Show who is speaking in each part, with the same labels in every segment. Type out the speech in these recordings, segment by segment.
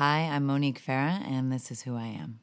Speaker 1: Hi, I'm Monique Farah, and this is who I am.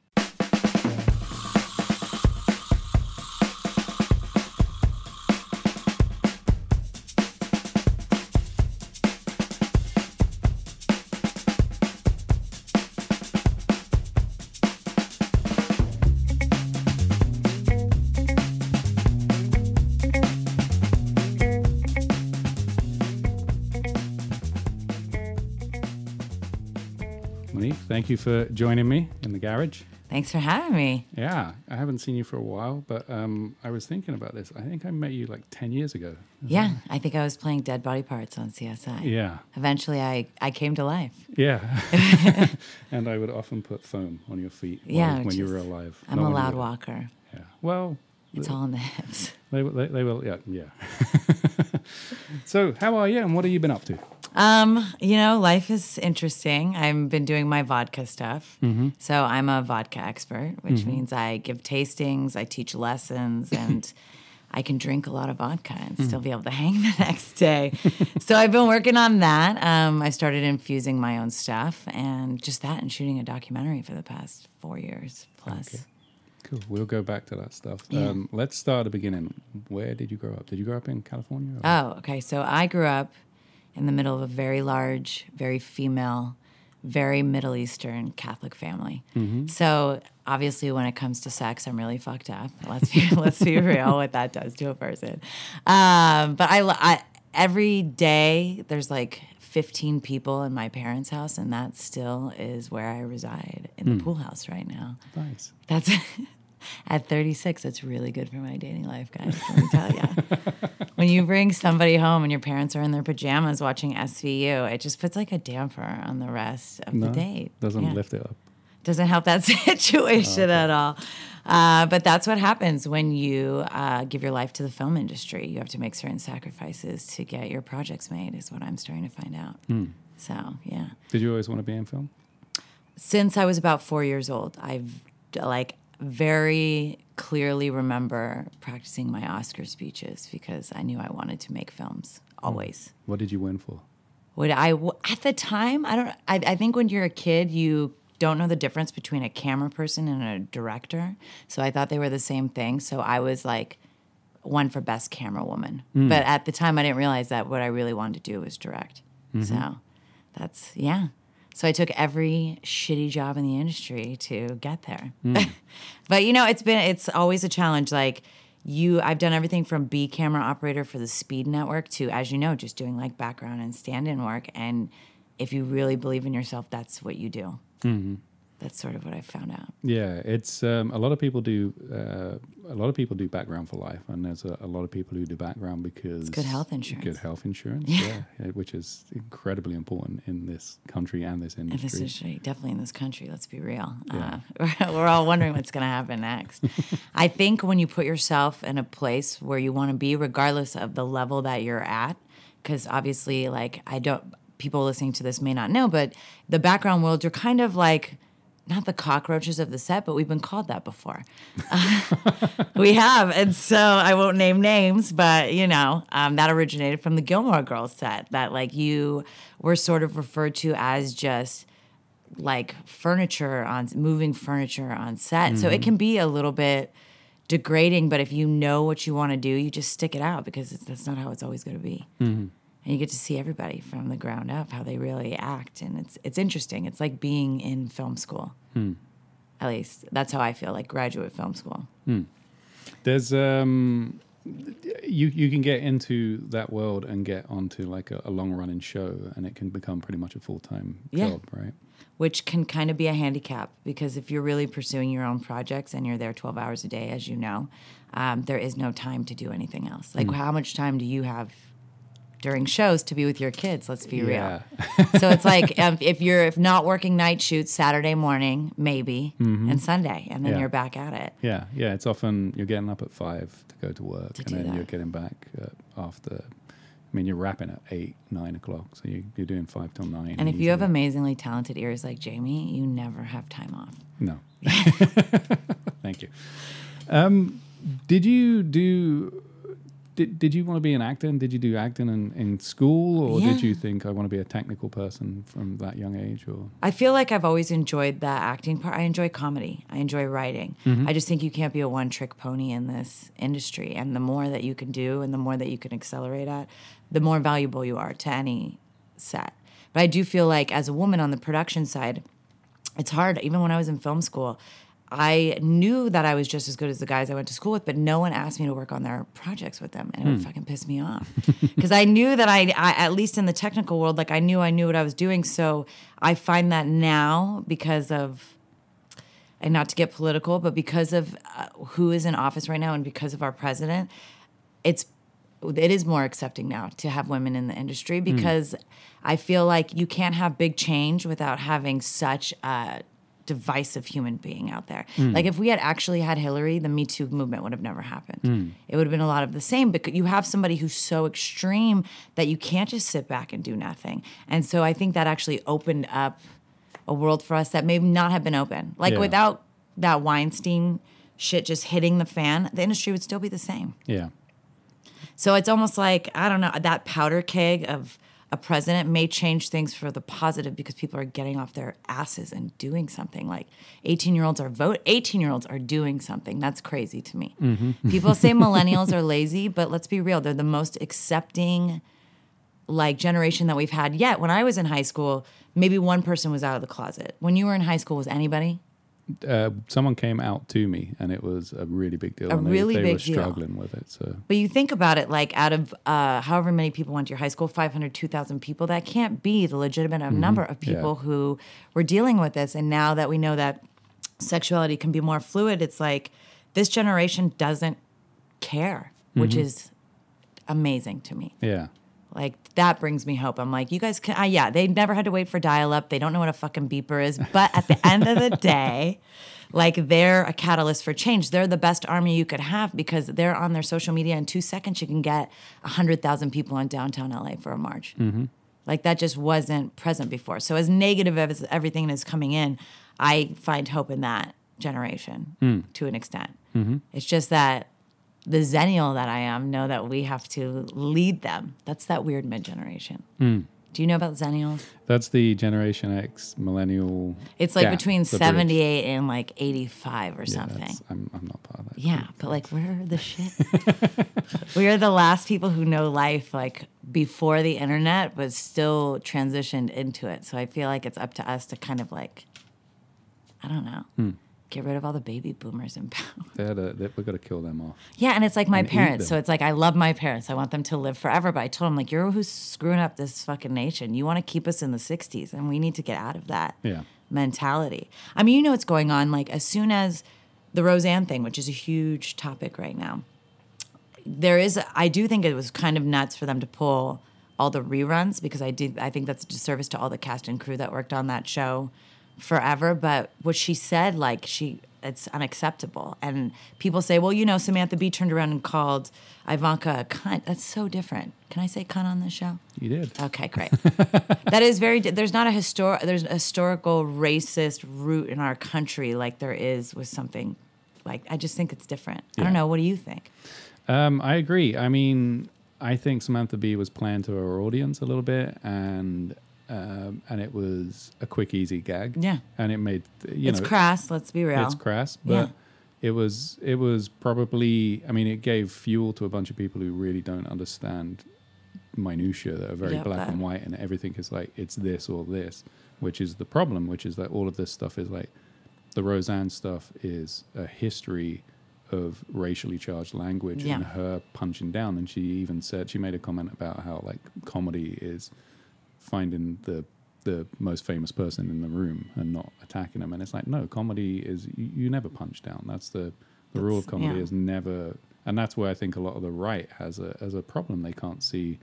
Speaker 2: Thank you for joining me in the garage.
Speaker 1: Thanks for having me.
Speaker 2: Yeah, I haven't seen you for a while, but um, I was thinking about this. I think I met you like 10 years ago.
Speaker 1: Yeah, I think I was playing dead body parts on CSI.
Speaker 2: Yeah,
Speaker 1: Eventually, I, I came to life.
Speaker 2: yeah. and I would often put foam on your feet
Speaker 1: Yeah,
Speaker 2: when you were alive.
Speaker 1: I'm
Speaker 2: Not
Speaker 1: a loud walker.
Speaker 2: Yeah. Well,
Speaker 1: It's all in the hips.
Speaker 2: they, will- they, they will, yeah, yeah. so, how are you and what have you been up to?
Speaker 1: Um, you know, life is interesting. I've been doing my vodka stuff. So I'm a vodka expert, which means I give tastings, I teach lessons, and I can drink a lot of vodka and still be able to hang the next day. so I've been working on that. Um, I started infusing my own stuff and just that and shooting a documentary for the past four years plus.
Speaker 2: Okay. Cool. We'll go back to that stuff.
Speaker 1: Yeah.
Speaker 2: Um, let's start at the beginning. Where did you grow up? Did you grow up in California? or-
Speaker 1: Oh, okay. So I grew up in the middle of a very large, very female, very Middle Eastern Catholic family. So obviously, when it comes to sex, I'm really fucked up. Let's be let's be real. What that does to a person. Um, but I, I every day there's like 15 people in my parents' house, and that still is where I reside in the pool house right now.
Speaker 2: Nice.
Speaker 1: That's at 36. It's really good for my dating life, guys. Let me tell you. when you bring somebody home and your parents are in their pajamas watching SVU, it just puts like a damper on the rest of the
Speaker 2: No,
Speaker 1: date.
Speaker 2: Doesn't
Speaker 1: Yeah.
Speaker 2: lift it up.
Speaker 1: Doesn't help that situation at all. Uh, but that's what happens when you uh, give your life to the film industry. You have to make certain sacrifices to get your projects made, is what I'm starting to find out. So, yeah
Speaker 2: Did you always want to be in film?
Speaker 1: since I was about four years old, I've like very clearly remember practicing my Oscar speeches because I knew I wanted to make films mm. always.
Speaker 2: What did you win for?
Speaker 1: Would I at the time? I don't. I, I think when you're a kid, you don't know the difference between a camera person and a director. So I thought they were the same thing. So I was like one for best camera woman. Mm. But at the time, I didn't realize that what I really wanted to do was direct. Mm-hmm. So that's yeah. So I took every shitty job in the industry to get there. Hmm. but you know, it's been it's always a challenge. Like you, I've done everything from B camera operator for the Speed Network to, as you know, just doing like background and stand-in work. And if you really believe in yourself, that's what you do. Mm-hmm. That's sort of what I found out.
Speaker 2: Yeah, it's um, a lot of people do. Uh, a lot of people do background for life, and there's a, a lot of people who do background because
Speaker 1: good health insurance.
Speaker 2: Good health insurance, yeah, yeah, which is incredibly important in this country and this
Speaker 1: And
Speaker 2: industry.
Speaker 1: this industry, definitely in this country, let's be real.
Speaker 2: Yeah.
Speaker 1: Uh, we're, we're all wondering what's going to happen next. I think when you put yourself in a place where you want to be, regardless of the level that you're at, because obviously, like, I don't, people listening to this may not know, but the background world, you're kind of like, not the cockroaches of the set, but we've been called that before. Uh, we have. And so I won't name names, but you know, um, that originated from the Gilmore Girls set that like you were sort of referred to as just like furniture on moving furniture on set. So it mm-hmm. can be a little bit degrading, but if you know what you want to do, you just stick it out because it's, that's not how it's always going to be. Mm-hmm. And you get to see everybody from the ground up how they really act, and it's it's interesting. It's like being in film school. At least that's how I feel, like graduate film school.
Speaker 2: There's um, you you can get into that world and get onto like a, a long running show, and it can become pretty much a full time
Speaker 1: Yeah.
Speaker 2: job, right?
Speaker 1: which can kind of be a handicap because if you're really pursuing your own projects and you're there 12 hours a day, as you know, um, there is no time to do anything else. Like, how much time do you have during shows to be with your kids? Let's be
Speaker 2: Yeah.
Speaker 1: real. so it's like um, if you're if not working night shoots Saturday morning, maybe, and Sunday, and then
Speaker 2: Yeah.
Speaker 1: you're back at it.
Speaker 2: Yeah, yeah. It's often you're getting up at five to go to work,
Speaker 1: To
Speaker 2: and then
Speaker 1: that.
Speaker 2: you're getting back uh, after. I mean, you're wrapping at eight, nine o'clock, so you, you're doing five till nine.
Speaker 1: And if you have amazingly talented ears like Jamie, you never have time off.
Speaker 2: no, thank you. Um, did you do did, did you want to be an actor? And did you do acting in, in school, or
Speaker 1: Yeah.
Speaker 2: did you think I want to be a technical person from that young age? Or
Speaker 1: I feel like I've always enjoyed the acting part. I enjoy comedy. I enjoy writing. Mm-hmm. I just think you can't be a one trick pony in this industry. And the more that you can do and the more that you can accelerate at, the more valuable you are to any set. But I do feel like as a woman on the production side, it's hard. Even when I was in film school, I knew that I was just as good as the guys I went to school with, but no one asked me to work on their projects with them, and it would fucking piss me off because I knew that I, I, at least in the technical world, like I knew I knew what I was doing. So I find that now because of, and not to get political, but because of uh, who is in office right now, and because of our president, it's it is more accepting now to have women in the industry because I feel like you can't have big change without having such a divisive human being out there. Hmm. Like if we had actually had Hillary, the Me Too movement would have never happened. Hmm. It would have been a lot of the same because you have somebody who's so extreme that you can't just sit back and do nothing. And so I think that actually opened up a world for us that may not have been open. Like
Speaker 2: Yeah.
Speaker 1: without that Weinstein shit just hitting the fan, the industry would still be the same.
Speaker 2: yeah,
Speaker 1: So it's almost like, I don't know, that powder keg of a president may change things for the positive because people are getting off their asses and doing something. Like 18 year olds are vote 18 year olds are doing something. That's crazy to me. Mm-hmm. People say millennials are lazy, but let's be real, they're the most accepting like generation that we've had yet. When I was in high school, maybe one person was out of the closet. When you were in high school, was anybody?
Speaker 2: Uh, someone came out to me, and it was a really big deal.
Speaker 1: A
Speaker 2: and they,
Speaker 1: really
Speaker 2: they
Speaker 1: big
Speaker 2: were
Speaker 1: deal.
Speaker 2: struggling with it. So
Speaker 1: But you think about it, like out of uh, however many people went to your high school, 500, 2,000 people, that can't be the legitimate number of
Speaker 2: Mm-hmm. Yeah.
Speaker 1: people who were dealing with this. And now that we know that sexuality can be more fluid, it's like this generation doesn't care, which
Speaker 2: Mm-hmm.
Speaker 1: is amazing to me.
Speaker 2: yeah,
Speaker 1: Like that brings me hope. I'm like, you guys can, uh, yeah, they never had to wait for dial up. They don't know what a fucking beeper is. But at the end of the day, like they're a catalyst for change. They're the best army you could have because they're on their social media in two seconds. You can get 100,000 people in downtown LA for a march. Like that just wasn't present before. So, as negative as everything is coming in, I find hope in that generation to an extent. It's just that the xennial that I am know that we have to lead them. That's that weird mid generation. Do you know about xennials?
Speaker 2: that's the Generation X millennial.
Speaker 1: It's like
Speaker 2: gap,
Speaker 1: between
Speaker 2: the bridge.
Speaker 1: 78 and like 85 or
Speaker 2: Yeah,
Speaker 1: something.
Speaker 2: I'm, I'm not part of that.
Speaker 1: Yeah, but like we're the shit. we are the last people who know life like before the internet, but still transitioned into it. So I feel like it's up to us to kind of like, I don't know,
Speaker 2: Hmm.
Speaker 1: Get rid of all the baby boomers in power.
Speaker 2: They're the, they we've got to kill them off.
Speaker 1: Yeah, and it's like my
Speaker 2: And
Speaker 1: parents. So it's like I love my parents. I want them to live forever. But I told them like, you're who's screwing up this fucking nation. You want to keep us in the '60s, and we need to get out of that
Speaker 2: Yeah.
Speaker 1: mentality. I mean, you know what's going on. Like as soon as the Roseanne thing, which is a huge topic right now, there is. I do think it was kind of nuts for them to pull all the reruns because I did. I think that's a disservice to all the cast and crew that worked on that show forever. But what she said, like she, it's unacceptable. And people say, well, you know, Samantha Bee turned around and called Ivanka a cunt. That's so different. Can I say cunt on this show?
Speaker 2: You did.
Speaker 1: Okay, great. that is very. There's not a histor. There's a historical racist root in our country like there is with something. Like I just think it's different. I don't know. What do you think?
Speaker 2: Um, I agree. I mean, I think Samantha Bee was playing to her audience a little bit, and um, and it was a quick, easy gag.
Speaker 1: Yeah.
Speaker 2: and it made you
Speaker 1: it's
Speaker 2: know it's
Speaker 1: crass. Let's be real.
Speaker 2: it's crass, but
Speaker 1: Yeah.
Speaker 2: it was it was probably. I mean, it gave fuel to a bunch of people who really don't understand minutia that are very
Speaker 1: Yeah,
Speaker 2: black
Speaker 1: that-
Speaker 2: and white, and everything is like it's this or this, which is the problem. Which is that all of this stuff is like the Roseanne stuff is a history of racially charged language
Speaker 1: Yeah.
Speaker 2: and her punching down. And she even said she made a comment about how like comedy is finding the the most famous person in the room and not attacking them. And it's like no, comedy is you, you never punch down. That's the the rule of comedy
Speaker 1: yeah.
Speaker 2: is never. And that's where I think a lot of the right has a as a problem. They can't see.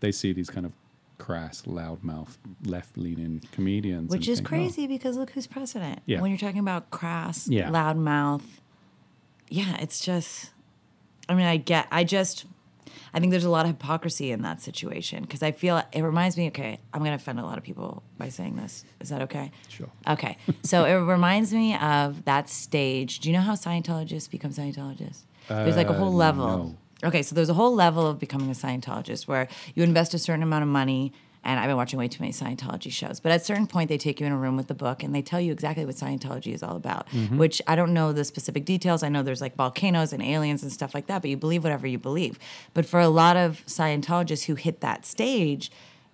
Speaker 2: They see these kind of crass, loudmouth, left-leaning comedians,
Speaker 1: Which is
Speaker 2: think, oh,
Speaker 1: crazy because look who's president.
Speaker 2: Yeah.
Speaker 1: When you're talking about crass,
Speaker 2: Yeah.
Speaker 1: loudmouth, yeah, it's just. I mean, I get. I just. I think there's a lot of hypocrisy in that situation because I feel it reminds me. Okay, I'm going to offend a lot of people by saying this. Is that okay?
Speaker 2: Sure.
Speaker 1: Okay, so it reminds me of that stage. Do you know how Scientologists become Scientologists? There's like a whole
Speaker 2: Uh,
Speaker 1: level.
Speaker 2: no.
Speaker 1: Okay, so there's a whole level of becoming a Scientologist where you invest a certain amount of money. And I've been watching way too many Scientology shows. But at a certain point, they take you in a room with the book and they tell you exactly what Scientology is all about, mm-hmm. which I don't know the specific details. I know there's like volcanoes and aliens and stuff like that, but you believe whatever you believe. But for a lot of Scientologists who hit that stage,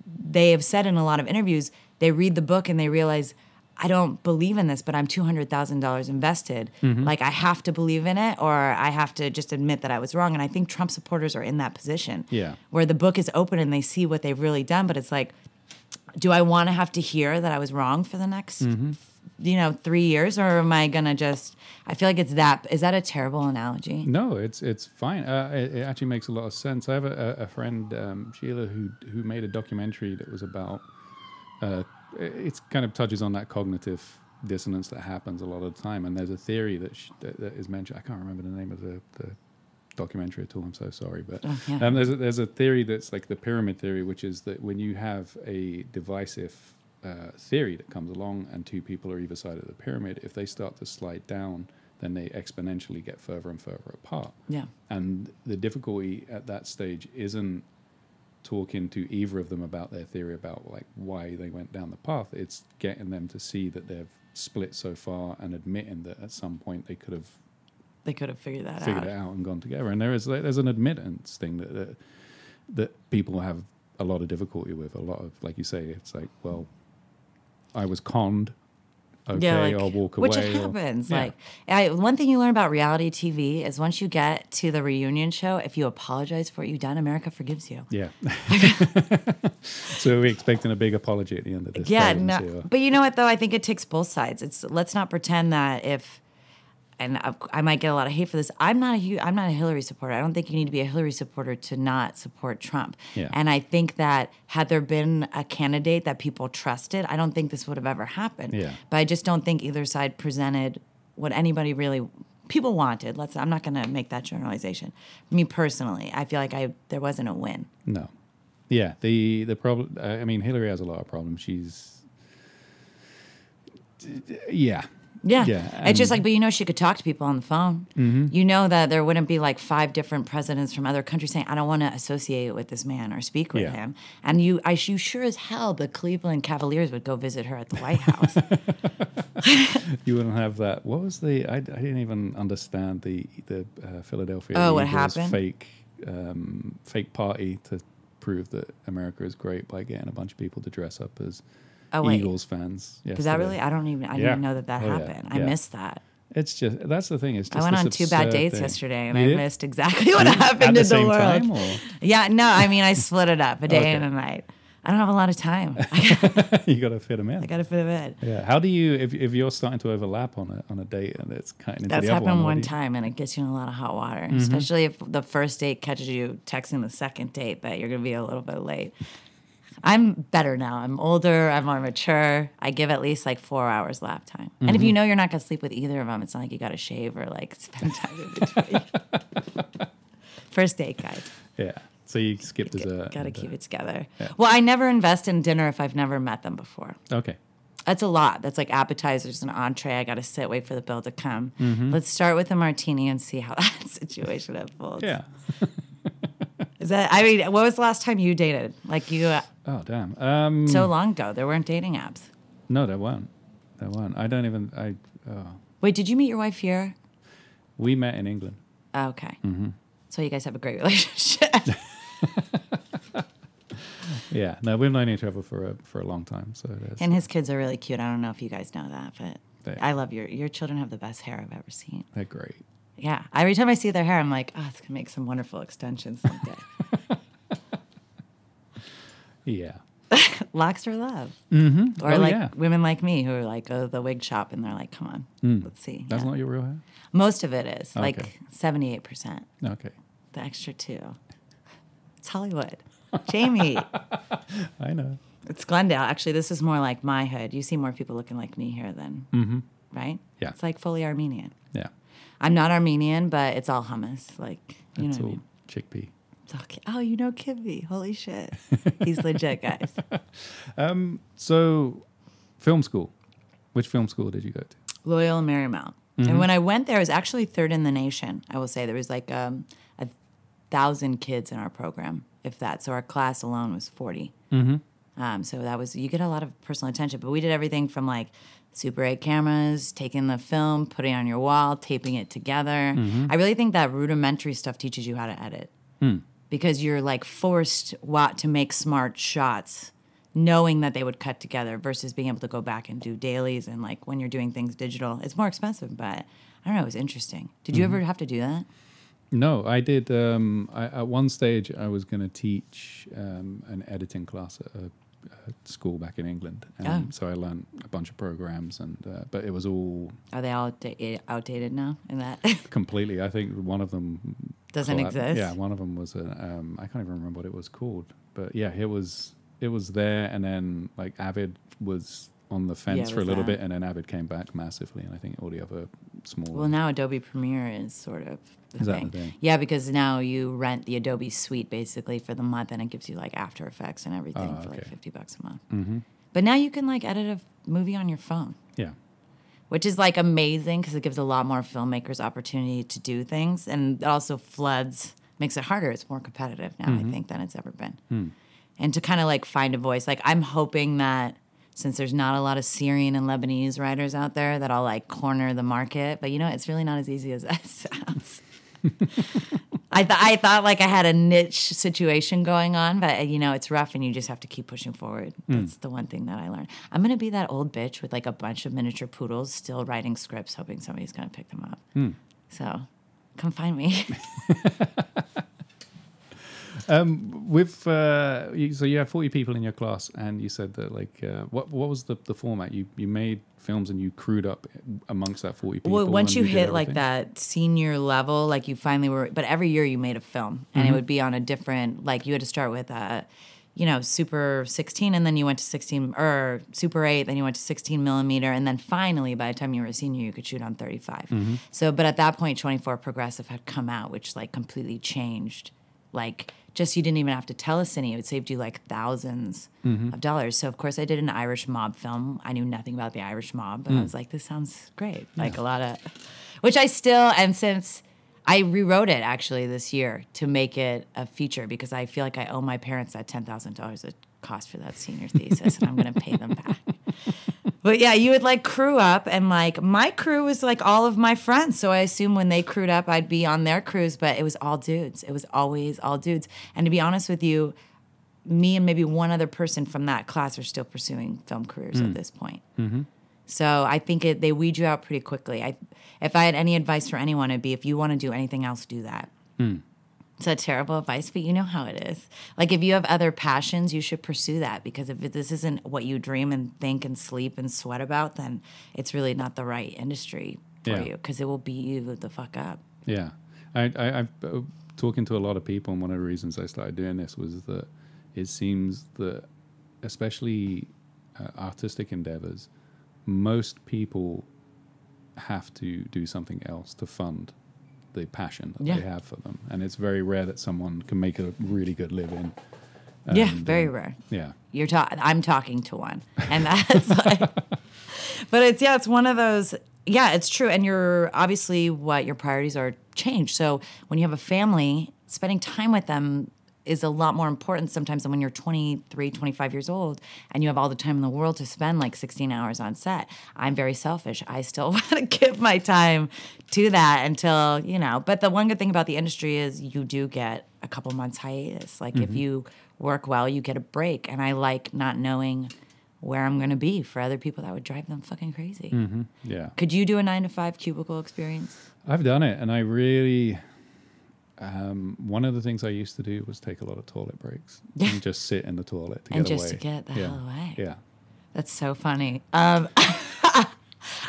Speaker 1: they have said in a lot of interviews, they read the book and they realize, I don't believe in this, but I'm $200,000 invested.
Speaker 2: Mm-hmm.
Speaker 1: Like, I have to believe in it or I have to just admit that I was wrong. And I think Trump supporters are in that position
Speaker 2: Yeah.
Speaker 1: where the book is open and they see what they've really done, but it's like, do I want to have to hear that I was wrong for the next,
Speaker 2: Mm-hmm.
Speaker 1: you know, three years, or am I gonna just? I feel like it's that. Is that a terrible analogy?
Speaker 2: No, it's it's fine. Uh, it, it actually makes a lot of sense. I have a, a friend um, Sheila who who made a documentary that was about. Uh, it kind of touches on that cognitive dissonance that happens a lot of the time, and there's a theory that sh- that, that is mentioned. I can't remember the name of the, the documentary at all. I'm so sorry, but
Speaker 1: Oh, yeah.
Speaker 2: um, there's a, there's a theory that's like the pyramid theory, which is that when you have a divisive uh, theory that comes along and two people are either side of the pyramid, if they start to slide down, then they exponentially get further and further apart.
Speaker 1: Yeah.
Speaker 2: And the difficulty at that stage isn't talking to either of them about their theory about like why they went down the path. It's getting them to see that they've split so far and admitting that at some point they could have
Speaker 1: They could have figured that
Speaker 2: figured
Speaker 1: out.
Speaker 2: it out and gone together. And there is there's an admittance thing that, that that people have a lot of difficulty with. A lot of like you say, it's like, well, I was conned. Okay, I'll walk away.
Speaker 1: Which it
Speaker 2: or-
Speaker 1: happens.
Speaker 2: Yeah.
Speaker 1: Like I, one thing you learn about reality TV is once you get to the reunion show, if you apologize for what you've done, America forgives you.
Speaker 2: Yeah. so we're expecting a big apology at the end of this.
Speaker 1: Yeah, no, but you know what though? I think it takes both sides. It's let's not pretend that if, and I, I might get a lot of hate for this. I'm not a I'm not a Hillary supporter. I don't think you need to be a Hillary supporter to not support Trump.
Speaker 2: Yeah.
Speaker 1: And I think that had there been a candidate that people trusted, I don't think this would have ever happened.
Speaker 2: Yeah.
Speaker 1: But I just don't think either side presented what anybody really people wanted. Let's. I'm not going to make that generalization. Me personally, I feel like I there wasn't a win.
Speaker 2: No. Yeah, the the problem. I mean, Hillary has a lot of problems. She's. Yeah.
Speaker 1: Yeah.
Speaker 2: Yeah,
Speaker 1: it's just like, but you know, she could talk to people on the phone. You know that there wouldn't be like five different presidents from other countries saying, I don't want to associate with this man or speak with
Speaker 2: Yeah.
Speaker 1: him. And you, I, you sure as hell, the Cleveland Cavaliers would go visit her at the White House.
Speaker 2: You wouldn't have that. What was the? I, I didn't even understand the the uh, Philadelphia
Speaker 1: Oh, what happened?
Speaker 2: fake um, fake party to prove that America is great by getting a bunch of people to dress up as
Speaker 1: Oh, wait.
Speaker 2: Eagles fans.
Speaker 1: Is that really? I don't even, I didn't
Speaker 2: Yeah.
Speaker 1: even know that that
Speaker 2: Oh, yeah.
Speaker 1: happened. I
Speaker 2: Yeah.
Speaker 1: missed that.
Speaker 2: It's just that's the thing. It's just
Speaker 1: I went on two bad dates
Speaker 2: thing.
Speaker 1: yesterday and
Speaker 2: You
Speaker 1: I
Speaker 2: did?
Speaker 1: missed exactly what happened in
Speaker 2: the
Speaker 1: the, world.
Speaker 2: time,
Speaker 1: Yeah, no, I mean, I split it up a day
Speaker 2: Okay.
Speaker 1: and a night. I don't have a lot of time.
Speaker 2: you got to fit them in.
Speaker 1: I got to fit it in.
Speaker 2: Yeah. How do you if if you're starting to overlap on a on a date and it's cutting into
Speaker 1: That's
Speaker 2: the other
Speaker 1: happened
Speaker 2: one? what
Speaker 1: one
Speaker 2: you-
Speaker 1: time, and it gets you in a lot of hot water,
Speaker 2: Mm-hmm.
Speaker 1: especially if the first date catches you texting the second date, that you're gonna be a little bit late. I'm better now. I'm older. I'm more mature. I give at least like four hours lap time. And if you
Speaker 2: Mm-hmm.
Speaker 1: know you're not gonna sleep with either of them, it's not like you got to shave or like spend time in between. first date, guys.
Speaker 2: Yeah. So you skip dessert.
Speaker 1: Got to keep it together.
Speaker 2: yeah.
Speaker 1: Well, I never invest in dinner if I've never met them before.
Speaker 2: Okay.
Speaker 1: That's a lot. That's like appetizers and entree. I got to sit, wait for the bill to come.
Speaker 2: Mm-hmm.
Speaker 1: Let's start with a martini and see how that situation unfolds.
Speaker 2: Yeah.
Speaker 1: Is that? I mean, what was the last time you dated? Like you, uh,
Speaker 2: Oh damn. Um,
Speaker 1: so long ago. There weren't dating apps.
Speaker 2: no, there weren't. There weren't. I don't even. I. Oh.
Speaker 1: Wait, did you meet your wife here?
Speaker 2: We met in England.
Speaker 1: Oh, okay.
Speaker 2: Mm-hmm.
Speaker 1: So you guys have a great relationship.
Speaker 2: Yeah. No, we've known each other for a for a long time. So there's.
Speaker 1: and his kids are really cute. I don't know if you guys know that, but
Speaker 2: They-
Speaker 1: I love your your children. Have the best hair I've ever seen.
Speaker 2: they're great.
Speaker 1: Yeah. Every time I see their hair, I'm like, oh, it's gonna make some wonderful extensions someday.
Speaker 2: Yeah.
Speaker 1: Locks or love.
Speaker 2: Mm-hmm.
Speaker 1: Or
Speaker 2: oh,
Speaker 1: like
Speaker 2: yeah.
Speaker 1: women like me who are like go to the wig shop and they're like, come on, let's see.
Speaker 2: That's
Speaker 1: Yeah.
Speaker 2: not your real hair.
Speaker 1: Most of it is
Speaker 2: Okay.
Speaker 1: like 78%.
Speaker 2: Okay.
Speaker 1: The extra two. It's Hollywood. Jamie.
Speaker 2: I know.
Speaker 1: it's Glendale. Actually, this is more like my hood. You see more people looking like me here than,
Speaker 2: Mm-hmm.
Speaker 1: right?
Speaker 2: Yeah.
Speaker 1: It's like fully Armenian.
Speaker 2: Yeah.
Speaker 1: I'm not Armenian, but it's all hummus. Like, you
Speaker 2: It's
Speaker 1: know what I mean?
Speaker 2: chickpea.
Speaker 1: Oh, you know Kibby. Holy shit. He's legit, guys.
Speaker 2: Um. So, film school. Which film school did you go to?
Speaker 1: Loyola Marymount.
Speaker 2: Mm-hmm.
Speaker 1: And when I went there, I was actually third in the nation. I will say there was like um, a thousand kids in our program, if that. So our class alone was 40 Um, so that was you get a lot of personal attention. But we did everything from like Super 8 cameras, taking the film, putting it on your wall, taping it together. I really think that rudimentary stuff teaches you how to edit because you're like forced wa- to make smart shots knowing that they would cut together versus being able to go back and do dailies and like when you're doing things digital it's more expensive but i don't know it was interesting did you ever have to do that
Speaker 2: No, I did. Um, I, at one stage, I was going to teach um, an editing class at a, a school back in England, and
Speaker 1: Oh.
Speaker 2: so I learned a bunch of programs, and uh, but it was all
Speaker 1: are they all outdated now in that
Speaker 2: completely. I think one of them
Speaker 1: Doesn't
Speaker 2: collab-
Speaker 1: exist?
Speaker 2: Yeah, one of them was a. Um, I can't even remember what it was called, but yeah, it was it was there, and then like Avid was on the fence
Speaker 1: it
Speaker 2: for a little
Speaker 1: that.
Speaker 2: bit, and then Avid came back massively, and I think all the other small.
Speaker 1: well now adobe premiere is sort of the thing.
Speaker 2: the thing?
Speaker 1: yeah because now you rent the adobe suite basically for the month and it gives you like after effects and everything
Speaker 2: Oh,
Speaker 1: for like 50 bucks a month
Speaker 2: hmm
Speaker 1: but now you can like edit a movie on your phone
Speaker 2: Yeah.
Speaker 1: Which is like amazing because it gives a lot more filmmakers opportunity to do things and it also floods makes it harder. It's more competitive now i mm-hmm. think than it's ever been. Hmm. And to kind of like find a voice like i'm hoping that since there's not a lot of syrian and lebanese writers out there that i'll like corner the market but you know it's really not as easy as that sounds I, th- I thought like I had a niche situation going on, but you know it's rough, and you just have to keep pushing forward. Hmm. That's the one thing that I learned. I'm gonna be that old bitch with like a bunch of miniature poodles, still writing scripts, hoping somebody's gonna pick them up. Hmm. So, come find me.
Speaker 2: Um, with uh, you, so you have forty people in your class, and you said that like uh, what what was the, the format? You you made films and you crewed up amongst that forty people.
Speaker 1: well, once
Speaker 2: and
Speaker 1: you hit like that senior level, like you finally were, but every year you made a film, and it would be on a different. Like you had to start with uh you know, Super 16, and then you went to 16 or Super 8, then you went to 16 millimeter, and then finally, by the time you were a senior, you could shoot on 35. So, but at that point, 24 Progressive had come out, which like completely changed. Like, just you didn't even have to tell us any. it saved you like 1000s mm-hmm. of dollars. So, of course, I did an Irish mob film. I knew nothing about the Irish mob, but I mm. was like, this sounds great. Like a lot of, which I still, and since. I rewrote it actually this year to make it a feature because I feel like I owe my parents that ten thousand dollars it cost for that senior thesis, and I'm going to pay them back. But yeah, you would like crew up, and like my crew was like all of my friends. So I assume when they crewed up, I'd be on their crews, but it was all dudes. It was always all dudes. And to be honest with you, me and maybe one other person from that class are still pursuing film careers at mm. this point. Mm-hmm. So I think it, they weed you out pretty quickly. I, if I had any advice for anyone, it'd be if you want to do anything else, do that. It's a terrible advice, but you know how it is. Like if you have other passions, you should pursue that because if this isn't what you dream and think and sleep and sweat about, then it's really not the right industry for
Speaker 2: Yeah.
Speaker 1: you because it will beat you the fuck up.
Speaker 2: Yeah, I, I, I've uh, talking to a lot of people, and one of the reasons I started doing this was that it seems that, especially uh, artistic endeavors, most people have to do something else to fund the passion that
Speaker 1: Yeah.
Speaker 2: they have for them, and it's very rare that someone can make a really good living.
Speaker 1: yeah, very
Speaker 2: uh,
Speaker 1: rare.
Speaker 2: Yeah,
Speaker 1: You're ta- I'm talking to one, and that's like, but it's yeah, it's one of those. Yeah, it's true, and you're obviously what your priorities are changed. So when you have a family, spending time with them is a lot more important sometimes than when you're 23 25 years old and you have all the time in the world to spend like 16 hours on set. I'm very selfish. I still want to give my time to that until you know but the one good thing about the industry is you do get a couple months hiatus. Like if mm-hmm. you work well you get a break. And i like not knowing where i'm going to be for other people. That would drive them fucking crazy. Mm-hmm.
Speaker 2: Yeah.
Speaker 1: could you do a nine to five cubicle experience?
Speaker 2: I've done it, and I really. Um, one of the things I used to do was take a lot of toilet breaks
Speaker 1: Yeah.
Speaker 2: and just sit in the toilet to
Speaker 1: And
Speaker 2: get
Speaker 1: just
Speaker 2: away.
Speaker 1: to get the
Speaker 2: yeah.
Speaker 1: hell away.
Speaker 2: Yeah,
Speaker 1: That's so funny. Um,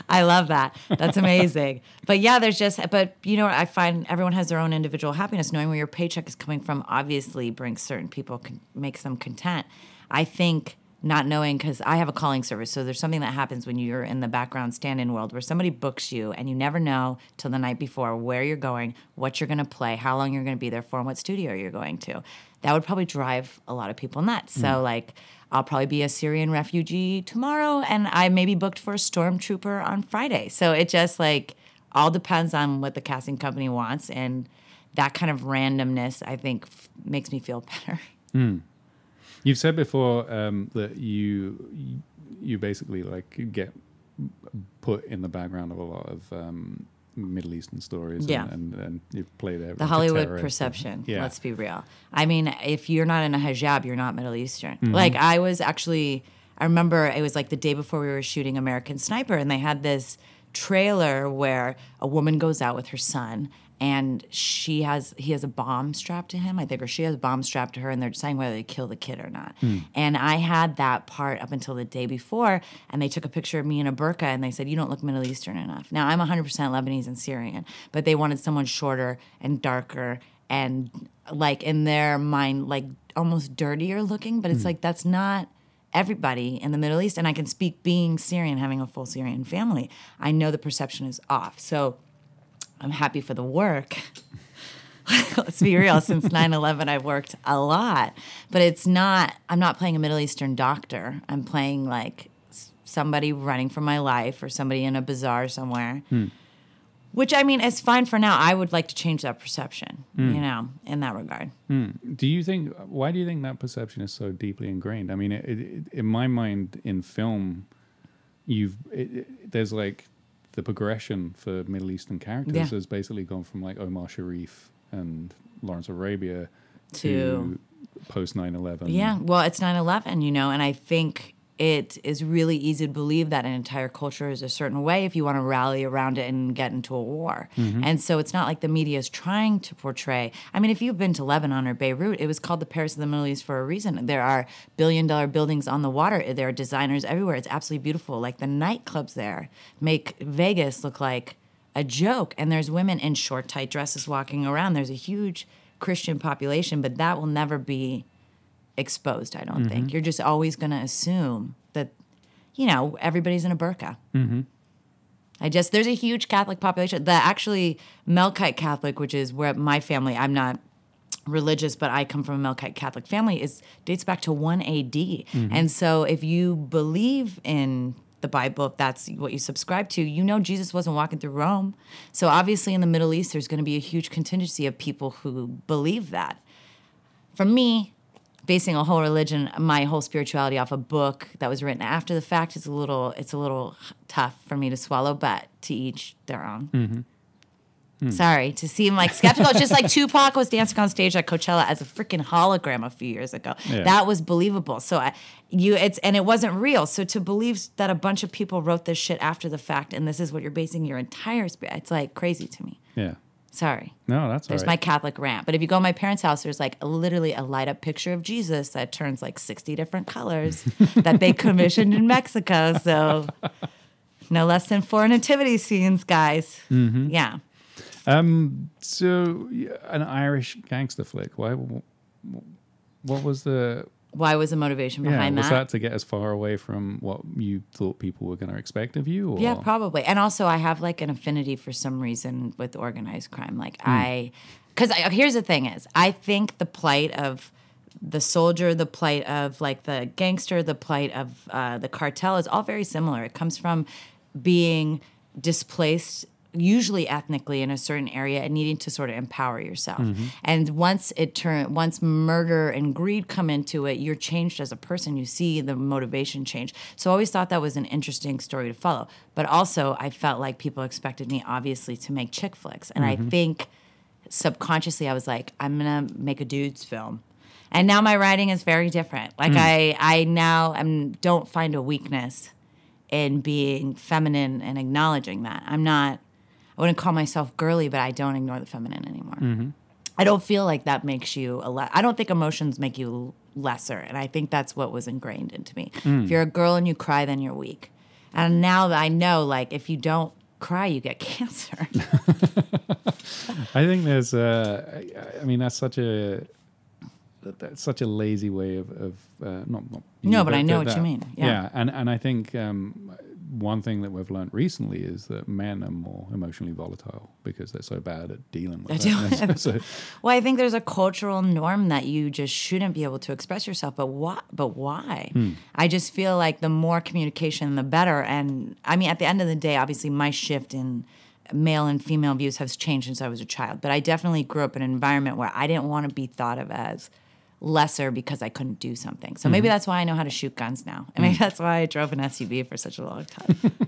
Speaker 1: I love that. That's amazing. but yeah, there's just, but you know what? I find everyone has their own individual happiness. Knowing where your paycheck is coming from obviously brings certain people, con- makes them content. I think not knowing, because I have a calling service. So there's something that happens when you're in the background stand in world where somebody books you and you never know till the night before where you're going, what you're going to play, how long you're going to be there for, and what studio you're going to. That would probably drive a lot of people nuts. So, mm. like, I'll probably be a Syrian refugee tomorrow, and I may be booked for a stormtrooper on Friday. So it just like all depends on what the casting company wants, and that kind of randomness, I think, f- makes me feel better. Mm.
Speaker 2: You've said before um, that you you basically like get put in the background of a lot of um, Middle Eastern stories.
Speaker 1: Yeah.
Speaker 2: and, and, and you play there.
Speaker 1: The Hollywood perception.
Speaker 2: Yeah.
Speaker 1: Let's be real. I mean, if you're not in a hijab, you're not Middle Eastern.
Speaker 2: Mm-hmm.
Speaker 1: Like I was actually, I remember it was like the day before we were shooting American Sniper, and they had this trailer where a woman goes out with her son. And she has, he has a bomb strapped to him, I think, or she has a bomb strapped to her, and they're deciding whether they kill the kid or not. Hmm. And I had that part up until the day before, and they took a picture of me in a burqa, and they said, "You don't look Middle Eastern enough." Now I'm 100% Lebanese and Syrian, but they wanted someone shorter and darker and like in their mind like almost dirtier looking but it's hmm. like that's not everybody in the middle east and i can speak being syrian having a full syrian family i know the perception is off so i'm happy for the work let's be real since 9-11 i've worked a lot but it's not i'm not playing a middle eastern doctor i'm playing like somebody running for my life or somebody in a bazaar somewhere hmm. which I mean is fine for now. I would like to change that perception, hmm. you know, in that regard. Hmm.
Speaker 2: Do you think? Why do you think that perception is so deeply ingrained? I mean, it, it, in my mind, in film, you've it, it, there's like the progression for Middle Eastern characters
Speaker 1: Yeah.
Speaker 2: has basically gone from like Omar Sharif and Lawrence Arabia
Speaker 1: To-
Speaker 2: to post 9/11.
Speaker 1: Yeah, well, it's 9 11, you know, and I think it is really easy to believe that an entire culture is a certain way if you want to rally around it and get into a war. Mm-hmm. And so it's not like the media is trying to portray. I mean, if you've been to Lebanon or Beirut, it was called the Paris of the Middle East for a reason. There are billion dollar buildings on the water, there are designers everywhere. It's absolutely beautiful. Like the nightclubs there make Vegas look like a joke. And there's women in short, tight dresses walking around. There's a huge Christian population, but that will never be exposed, I don't think. You're just always going to assume that, you know, everybody's in a burqa. Mm-hmm. I just, there's a huge Catholic population. The actually Melkite Catholic, which is where my family, I'm not religious, but I come from a Melkite Catholic family, is dates back to 1 AD. And so if you believe in the Bible, if that's what you subscribe to, you know Jesus wasn't walking through Rome. So obviously in the Middle East, there's going to be a huge contingency of people who believe that. For me, basing a whole religion, my whole spirituality off a book that was written after the fact is a little it's a little tough for me to swallow, but to each their own. Mm-hmm. Hmm. Sorry to seem like skeptical. It's just like Tupac was dancing on stage at Coachella as a freaking hologram a few years ago.
Speaker 2: Yeah.
Speaker 1: That was believable. So I, you, it's and it wasn't real. So to believe that a bunch of people wrote this shit after the fact, and this is what you're basing your entire spirit, it's like crazy to me.
Speaker 2: Yeah.
Speaker 1: Sorry.
Speaker 2: No, that's
Speaker 1: There's my. Catholic rant. But if you go to my parents' house, there's like literally a light up picture of Jesus that turns like 60 different colors that they commissioned in Mexico. So no less than four nativity scenes, guys.
Speaker 2: Mm-hmm.
Speaker 1: Yeah.
Speaker 2: Um. So an Irish gangster flick. Why? What was the?
Speaker 1: Why was the motivation behind Yeah,
Speaker 2: was
Speaker 1: that?
Speaker 2: that to get as far away from what you thought people were going to expect of you? Or?
Speaker 1: Yeah, probably. And also, I have like an affinity for some reason with organized crime. Like I, because here's the thing: is I think the plight of the soldier, the plight of like the gangster, the plight of uh, the cartel is all very similar. It comes from being displaced usually ethnically in a certain area and needing to sort of empower yourself. Mm-hmm. And once it turn once murder and greed come into it, you're changed as a person. You see the motivation change. So I always thought that was an interesting story to follow. But also I felt like people expected me obviously to make chick flicks. And I mm-hmm. think subconsciously I was like, I'm gonna make a dude's film. And now my writing is very different. Like mm. I I now am don't find a weakness in being feminine and acknowledging that. I'm not I wouldn't call myself girly, but I don't ignore the feminine anymore. I don't feel like that makes you a le- I don't think emotions make you lesser, and I think that's what was ingrained into me. If you're a girl and you cry, then you're weak. And now that I know, like if you don't cry, you get cancer.
Speaker 2: I think there's. Uh, I, I mean, that's such a. That's such a lazy way of, of uh, not, not you,
Speaker 1: No, but I know
Speaker 2: that-
Speaker 1: what you
Speaker 2: that-
Speaker 1: mean. Yeah.
Speaker 2: and and I think um, one thing that we've learned recently is that men are more emotionally volatile because they're so bad at dealing with it. so,
Speaker 1: Well, I think there's a cultural norm that you just shouldn't be able to express yourself. But why? But why? Hmm. I just feel like the more communication, the better. And I mean, at the end of the day, obviously, my shift in male and female views has changed since I was a child. But I definitely grew up in an environment where I didn't want to be thought of as lesser because I couldn't do something. So mm-hmm. maybe that's why I know how to shoot guns now. And maybe mm. that's why I drove an SUV for such a long time.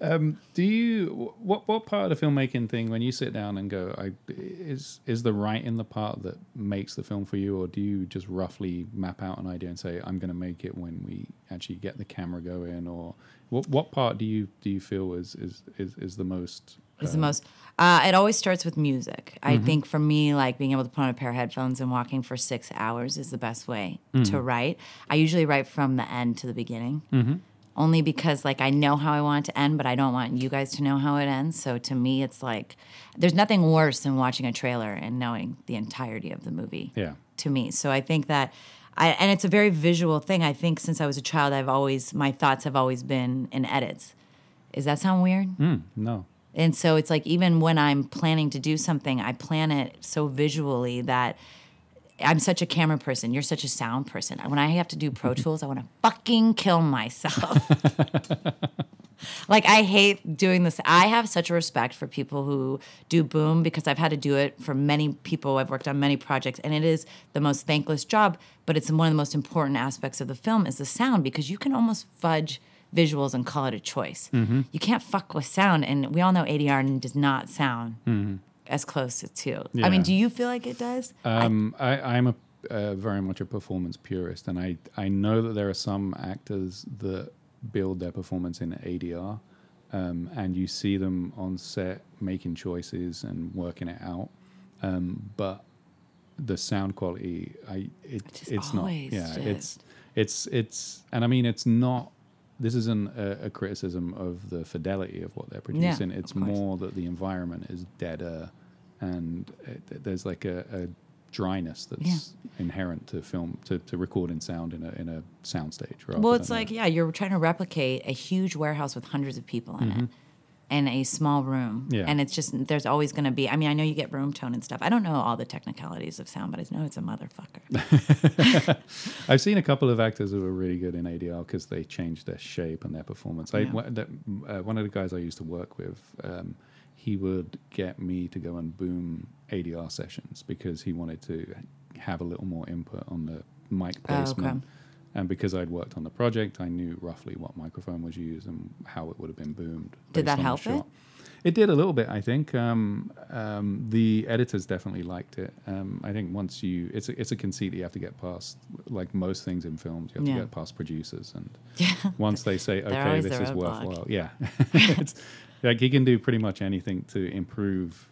Speaker 2: Um, do you what what part of the filmmaking thing when you sit down and go, I, is is the writing the part that makes the film for you, or do you just roughly map out an idea and say, I'm going to make it when we actually get the camera going, or what what part do you do you feel is is is, is the most
Speaker 1: is the most. Uh, it always starts with music. I think for me, like being able to put on a pair of headphones and walking for six hours is the best way to write. I usually write from the end to the beginning, only because like I know how I want it to end, but I don't want you guys to know how it ends. So to me, it's like there's nothing worse than watching a trailer and knowing the entirety of the movie
Speaker 2: yeah
Speaker 1: to me. So I think that I and it's a very visual thing. I think since I was a child, I've always my thoughts have always been in edits. Does that sound weird?
Speaker 2: mm, no
Speaker 1: And so it's like even when I'm planning to do something, I plan it so visually that I'm such a camera person. You're such a sound person. When I have to do Pro Tools, I want to fucking kill myself. like I hate doing this. I have such a respect for people who do boom because I've had to do it for many people. I've worked on many projects and it is the most thankless job, but it's one of the most important aspects of the film is the sound because you can almost fudge visuals and call it a choice. You can't fuck with sound and we all know ADR does not sound as close to. I mean, do you feel like it does?
Speaker 2: Um, I, I'm a uh, very much a performance purist, and I I know that there are some actors that build their performance in ADR, um, and you see them on set making choices and working it out, um, but the sound quality, I it, it's not. Yeah,
Speaker 1: just-
Speaker 2: it's it's it's, and I mean it's not. This isn't a, a criticism of the fidelity of what they're producing. it's
Speaker 1: of course.
Speaker 2: more that the environment is deader, and it, there's like a, a dryness that's inherent to film to, to record in sound in a in a soundstage.
Speaker 1: Well, it's
Speaker 2: than a-
Speaker 1: like, yeah, you're trying to replicate a huge warehouse with hundreds of people in it mm-hmm. In a small room.
Speaker 2: Yeah.
Speaker 1: And it's just, there's always going to be, I mean, I know you get room tone and stuff. I don't know all the technicalities of sound, but I know it's a motherfucker.
Speaker 2: I've seen a couple of actors who were really good in ADR because they changed their shape and their performance.
Speaker 1: Yeah.
Speaker 2: uh, one of the guys I used to work with, um, he would get me to go and boom ADR sessions because he wanted to have a little more input on the mic
Speaker 1: Oh, okay.
Speaker 2: And because I'd worked on the project, I knew roughly what microphone was used and how it would have been boomed.
Speaker 1: Did that help it?
Speaker 2: It did a little bit, I think. Um, um, the editors definitely liked it. Um, I think once you, it's a, it's a conceit that you have to get past, like most things in films, you have
Speaker 1: Yeah.
Speaker 2: to get past producers. And once they say, okay, this is worthwhile, yeah. it's, like he can do pretty much anything to improve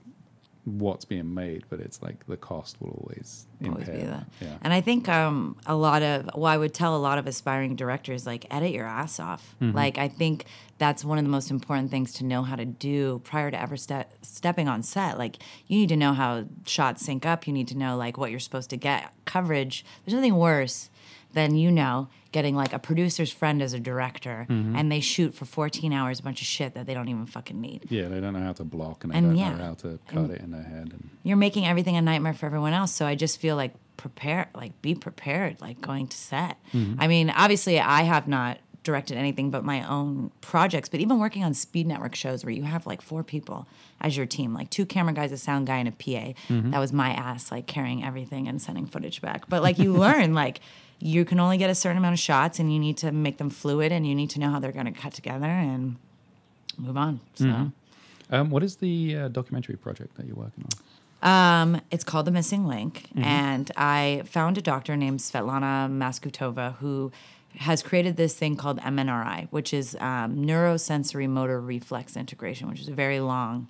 Speaker 2: what's being made, but it's like the cost will always
Speaker 1: always be
Speaker 2: impair
Speaker 1: that.
Speaker 2: Yeah.
Speaker 1: And I think um, a lot of, well, I would tell a lot of aspiring directors, like, edit your ass off.
Speaker 2: Mm-hmm.
Speaker 1: Like, I think that's one of the most important things to know how to do prior to ever ste- stepping on set. Like, you need to know how shots sync up. You need to know, like, what you're supposed to get. Coverage. There's nothing worse than, you know, getting like a producer's friend as a director
Speaker 2: Mm-hmm.
Speaker 1: and they shoot for 14 hours a bunch of shit that they don't even fucking need.
Speaker 2: Yeah, they don't know how to block and they
Speaker 1: And
Speaker 2: don't
Speaker 1: yeah,
Speaker 2: know how to cut it in their head. And
Speaker 1: you're making everything a nightmare for everyone else. So I just feel like prepare, like be prepared, like going to set. I mean, obviously, I have not directed anything but my own projects, but even working on Speed Network shows where you have like four people as your team, like two camera guys, a sound guy, and a PA. That was my ass, like carrying everything and sending footage back. But like you learn, like you can only get a certain amount of shots, and you need to make them fluid, and you need to know how they're going to cut together and move on. So.
Speaker 2: um, what is the uh, documentary project that you're working on?
Speaker 1: Um, it's called The Missing Link, and I found a doctor named Svetlana Masgutova who has created this thing called MNRI, which is um, neurosensory motor reflex integration, which is a very long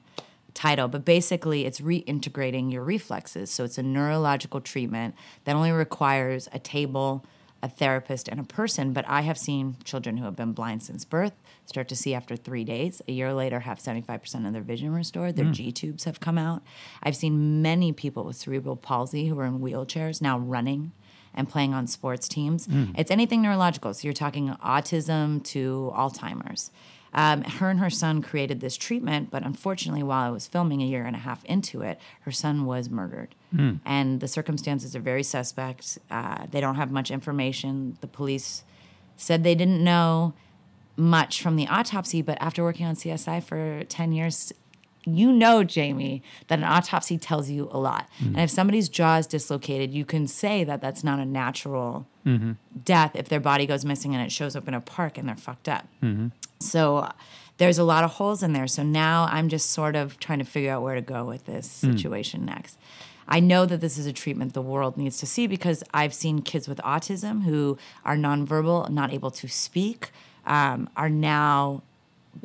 Speaker 1: title, but basically it's reintegrating your reflexes. So it's a neurological treatment that only requires a table, a therapist, and a person. But I have seen children who have been blind since birth start to see after three days. A year later, have 75% of their vision restored. Their hmm. G tubes have come out. I've seen many people with cerebral palsy who are in wheelchairs now running and playing on sports teams. Hmm. It's anything neurological. So you're talking autism to Alzheimer's. Um, her and her son created this treatment, but unfortunately, while I was filming a year and a half into it, her son was murdered. And the circumstances are very suspect. Uh, they don't have much information. The police said they didn't know. much from the autopsy, but after working on CSI for 10 years, you know, Jamie, that an autopsy tells you a lot. And if somebody's jaw is dislocated, you can say that that's not a natural Mm-hmm. death if their body goes missing and it shows up in a park and they're fucked up. Mm-hmm. So there's a lot of holes in there. So now I'm just sort of trying to figure out where to go with this mm. situation next. I know that this is a treatment the world needs to see because I've seen kids with autism who are nonverbal, not able to speak, um, are now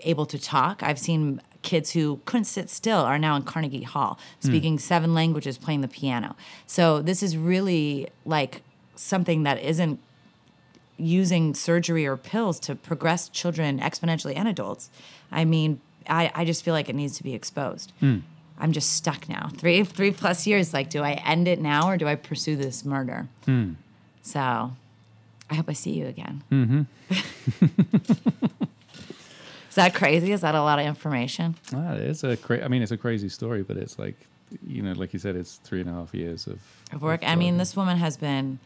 Speaker 1: able to talk. I've seen kids who couldn't sit still are now in Carnegie Hall mm. speaking seven languages, playing the piano. So this is really like something that isn't using surgery or pills to progress children exponentially and adults. I mean, I, I just feel like it needs to be exposed. I'm just stuck now. Three three plus years. Like, do I end it now or do I pursue this murder? So I hope I see you again. Is that crazy? Is that a lot of information?
Speaker 2: Ah, it's a cra- I mean, it's a crazy story, but it's like, you know, like you said, it's three and a half years of,
Speaker 1: of work. I mean, this woman has been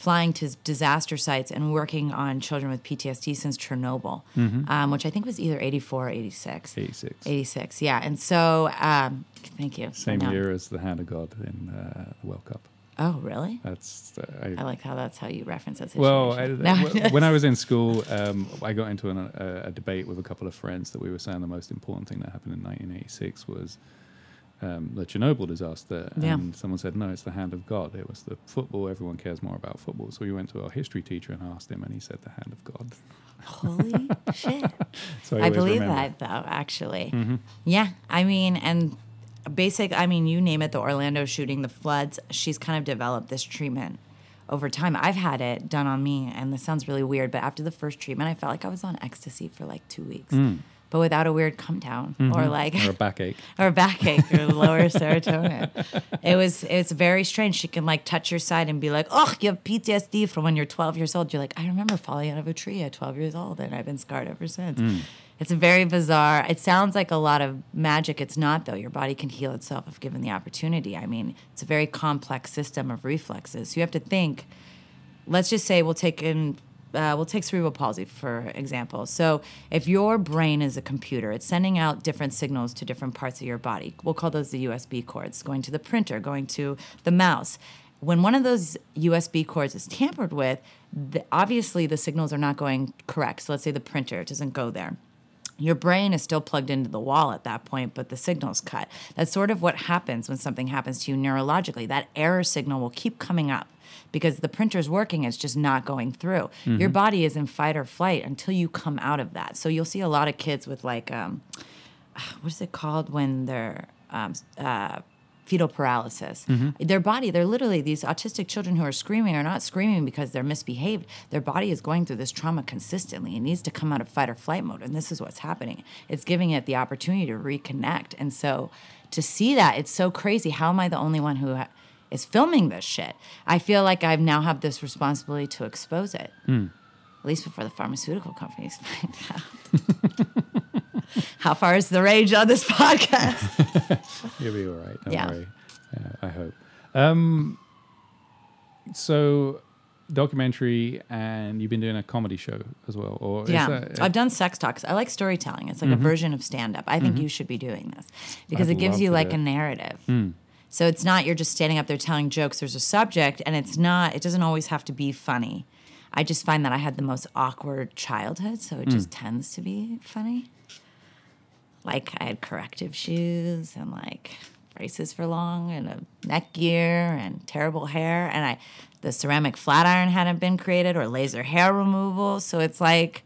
Speaker 1: flying to disaster sites and working on children with PTSD since Chernobyl, um, which I think was either 84 or 86.
Speaker 2: 86.
Speaker 1: 86, yeah. And so, um, thank you.
Speaker 2: Same
Speaker 1: No.
Speaker 2: year as the Hand of God in uh, the World Cup.
Speaker 1: Oh, really?
Speaker 2: That's uh,
Speaker 1: I like how that's how you reference that
Speaker 2: Well, I.
Speaker 1: No.
Speaker 2: when I was in school, um, I got into an, a, a debate with a couple of friends that we were saying the most important thing that happened in 1986 was um, the Chernobyl disaster.
Speaker 1: Yeah.
Speaker 2: And someone said, no, it's the hand of God. It was the football. Everyone cares more about football. So we went to our history teacher and asked him, and he said, the hand of God.
Speaker 1: Holy shit.
Speaker 2: So
Speaker 1: I
Speaker 2: always
Speaker 1: believe
Speaker 2: remember.
Speaker 1: that though, actually.
Speaker 2: Mm-hmm.
Speaker 1: Yeah, I mean, and basic, I mean, you name it, the Orlando shooting, the floods, she's kind of developed this treatment over time. I've had it done on me, and this sounds really weird, but after the first treatment, I felt like I was on ecstasy for like two weeks, but without a weird come down or like
Speaker 2: Mm. Mm-hmm. Or a backache.
Speaker 1: or backache or lower serotonin. It was it's very strange. She can like touch your side and be like, "Oh, you have PTSD from when you're 12 years old." You're like, "I remember falling out of a tree at 12 years old, and I've been scarred ever since." It's very bizarre. It sounds like a lot of magic. It's not though. Your body can heal itself if given the opportunity. I mean, it's a very complex system of reflexes. So you have to think let's just say we'll take in uh, we'll take cerebral palsy for example. So if your brain is a computer, it's sending out different signals to different parts of your body. We'll call those the USB cords, going to the printer, going to the mouse. When one of those USB cords is tampered with, the, obviously the signals are not going correct. So let's say the printer doesn't go there your brain is still plugged into the wall at that point, but the signal's cut. That's sort of what happens when something happens to you neurologically. That error signal will keep coming up because the printer's working, it's just not going through. Your body is in fight or flight until you come out of that. So you'll see a lot of kids with like, um, what is it called when they're um, uh, fetal paralysis. Their body, they're literally these autistic children who are screaming are not screaming because they're misbehaved. Their body is going through this trauma consistently. It needs to come out of fight or flight mode, and this is what's happening. It's giving it the opportunity to reconnect, and so to see that, it's so crazy. How am I the only one who? Ha- is filming this shit. I feel like I now have this responsibility to expose it, at least before the pharmaceutical companies find out. How far is the range on this podcast?
Speaker 2: You'll be all right. Don't
Speaker 1: Yeah.
Speaker 2: worry. Uh, I hope. Um, so, documentary, and you've been doing a comedy show as well, or is
Speaker 1: yeah,
Speaker 2: that-
Speaker 1: I've done sex talks. I like storytelling. It's like a version of stand up. I think you should be doing this because
Speaker 2: I'd
Speaker 1: it gives you like a narrative. So it's not you're just standing up there telling jokes. There's a subject, and it's not. It doesn't always have to be funny. I just find that I had the most awkward childhood, so it just hmm. tends to be funny. Like I had corrective shoes and like braces for long and a neck gear and terrible hair, and I the ceramic flat iron hadn't been created or laser hair removal. So it's like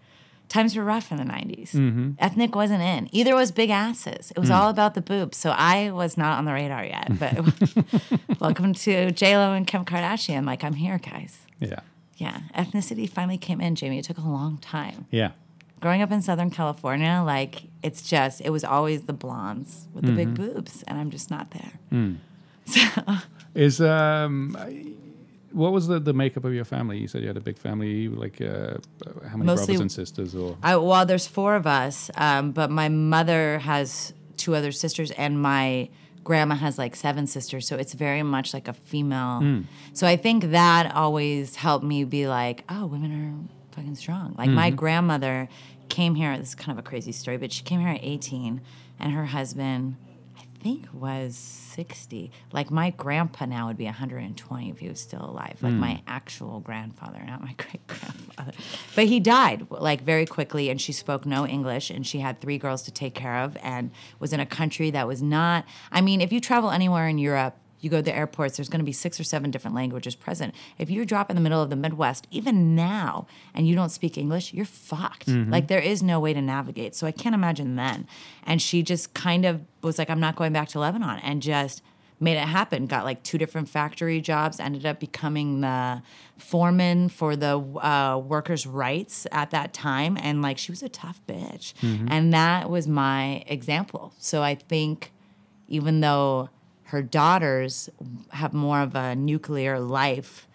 Speaker 1: times were rough in the 90s. Mm-hmm. Ethnic wasn't in. Either was big asses. It was mm. all about the boobs. So I was not on the radar yet. But welcome to JLo and Kim Kardashian. Like, I'm here, guys.
Speaker 2: yeah,
Speaker 1: Yeah. Ethnicity finally came in, Jamie. It took a long time.
Speaker 2: yeah.
Speaker 1: Growing up in Southern California, like, it's just, it was always the blondes with the big mm-hmm. boobs. And I'm just not there. Mm.
Speaker 2: Is um, what was the, the makeup of your family? You said you had a big family. Like, uh, how many
Speaker 1: Mostly-
Speaker 2: brothers and sisters? Or
Speaker 1: I, well, there's four of us, um, but my mother has two other sisters, and my grandma has like seven sisters. So it's very much like a female. So I think that always helped me be like, oh, women are fucking strong. Like my grandmother came here. This is kind of a crazy story, but she came here at 18, and her husband, think, was 60. Like my grandpa now would be 120 if he was still alive. Like hmm. my actual grandfather, not my great grandfather. But he died like very quickly, and she spoke no English, and she had three girls to take care of, and was in a country that was not. I mean, if you travel anywhere in Europe you go to the airports, there's going to be six or seven different languages present. If you drop in the middle of the Midwest, even now, and you don't speak English, you're fucked. Like there is no way to navigate. So I can't imagine then. And she just kind of was like, I'm not going back to Lebanon and just made it happen. Got like two different factory jobs, ended up becoming the foreman for the uh, workers' rights at that time. And like she was a tough bitch. And that was my example. So I think even though her daughters have more of a nuclear life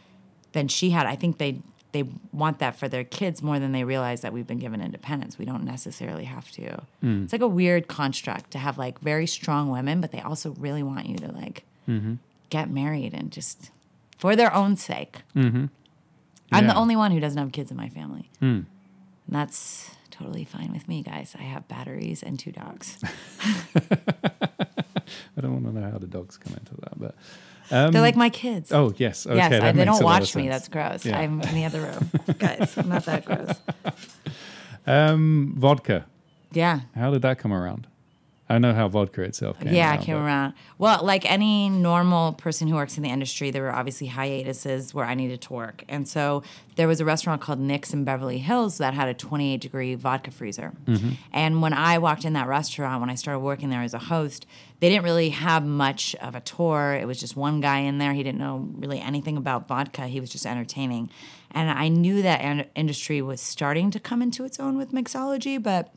Speaker 1: than she had. I think they they want that for their kids more than they realize that we've been given independence. We don't necessarily have to. Mm. It's like a weird construct to have like very strong women, but they also really want you to like mm-hmm. get married and just for their own sake. Mm-hmm.
Speaker 2: I'm
Speaker 1: the only one who doesn't have kids in my family. Hmm. And that's totally fine with me, guys. I have batteries and two dogs.
Speaker 2: I don't want to know how the dogs come into that, but um,
Speaker 1: They're like my kids.
Speaker 2: oh yes, okay,
Speaker 1: yes,
Speaker 2: that
Speaker 1: I, they
Speaker 2: makes
Speaker 1: don't
Speaker 2: a
Speaker 1: watch me. That's gross.
Speaker 2: Yeah.
Speaker 1: I'm in the other room. Guys, I'm not that gross.
Speaker 2: Um, vodka.
Speaker 1: Yeah.
Speaker 2: How did that come around? I know how vodka itself came
Speaker 1: yeah,
Speaker 2: around.
Speaker 1: I came
Speaker 2: but-
Speaker 1: around. Well, like any normal person who works in the industry, there were obviously hiatuses where I needed to work. And so there was a restaurant called Nick's in Beverly Hills that had a 28 degree vodka freezer. Mm-hmm. And when I walked in that restaurant, when I started working there as a host, they didn't really have much of a tour. It was just one guy in there. He didn't know really anything about vodka, he was just entertaining. And I knew that in- industry was starting to come into its own with mixology, but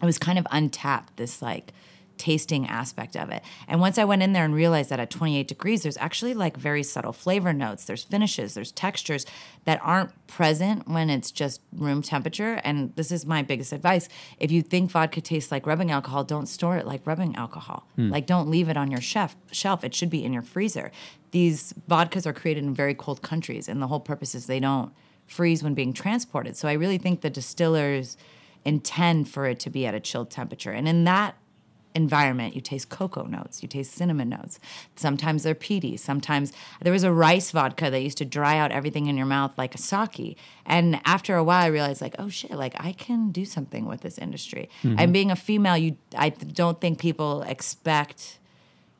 Speaker 1: it was kind of untapped this like tasting aspect of it. And once i went in there and realized that at 28 degrees there's actually like very subtle flavor notes. There's finishes there's textures that aren't present when it's just room temperature. And this is my biggest advice. If you think vodka tastes like rubbing alcohol don't store it like rubbing alcohol. Hmm. Like don't leave it on your chef shelf. It should be in your freezer. These vodkas are created in very cold countries and the whole purpose is they don't freeze when being transported. So i really think the distillers intend for it to be at a chilled temperature. And in that environment, you taste cocoa notes, you taste cinnamon notes. Sometimes they're peaty. Sometimes there was a rice vodka that used to dry out everything in your mouth like a sake. And after a while, I realized like, oh shit, like I can do something with this industry. Mm-hmm. And being a female, you, I don't think people expect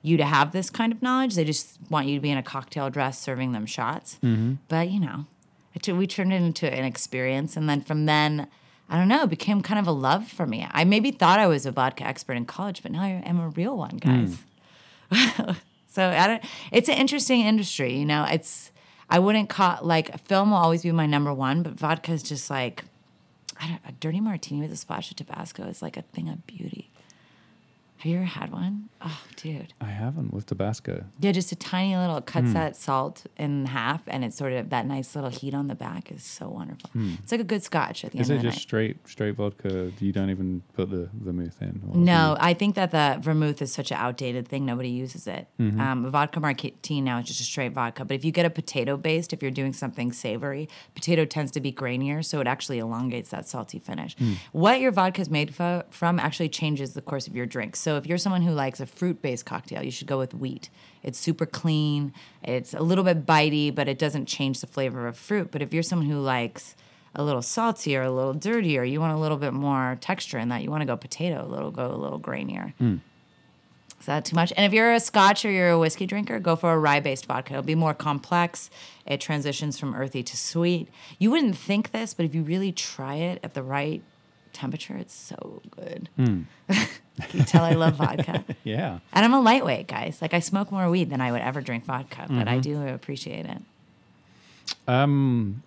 Speaker 1: you to have this kind of knowledge. They just want you to be in a cocktail dress serving them shots. Mm-hmm. But you know, it, we turned it into an experience, and then from then, I don't know, it became kind of a love for me. I maybe thought I was a vodka expert in college, but now I am a real one, hmm. guys. so I don't. It's an interesting industry, you know. It's I wouldn't call like film will always be my number one, but vodka is just like I don't, a dirty martini with a splash of Tabasco is like a thing of beauty. Have you ever had one? Oh, dude.
Speaker 2: I haven't with Tabasco.
Speaker 1: Yeah, just a tiny little it cuts that salt in half, and it's sort of that nice little heat on the back is so wonderful. It's like a good scotch at the.
Speaker 2: Is
Speaker 1: end
Speaker 2: it
Speaker 1: of the
Speaker 2: just
Speaker 1: night.
Speaker 2: straight straight vodka? You don't even put the vermouth in?
Speaker 1: No, I think that the vermouth is such an outdated thing. Nobody uses it.
Speaker 2: Mm-hmm.
Speaker 1: Um, vodka martini now is just a straight vodka. But if you get a potato based, if you're doing something savory, potato tends to be grainier, so it actually elongates that salty finish.
Speaker 2: Hmm.
Speaker 1: What your vodka is made fo- from actually changes the course of your drink. So if you're someone who likes a fruit based cocktail, you should go with wheat. It's super clean. It's a little bit bitey, but it doesn't change the flavor of fruit. But if you're someone who likes a little saltier, a little dirtier, you want a little bit more texture in that, you want to go potato, a little go a little grainier. Hmm. Is that too much? And if you're a scotch or you're a whiskey drinker, go for a rye based vodka. It'll be more complex. It transitions from earthy to sweet. You wouldn't think this, but if you really try it at the right temperature, it's so good. you can tell I love vodka.
Speaker 2: Yeah.
Speaker 1: And I'm a lightweight, guys. Like I smoke more weed than I would ever drink vodka, but I do appreciate it.
Speaker 2: Um,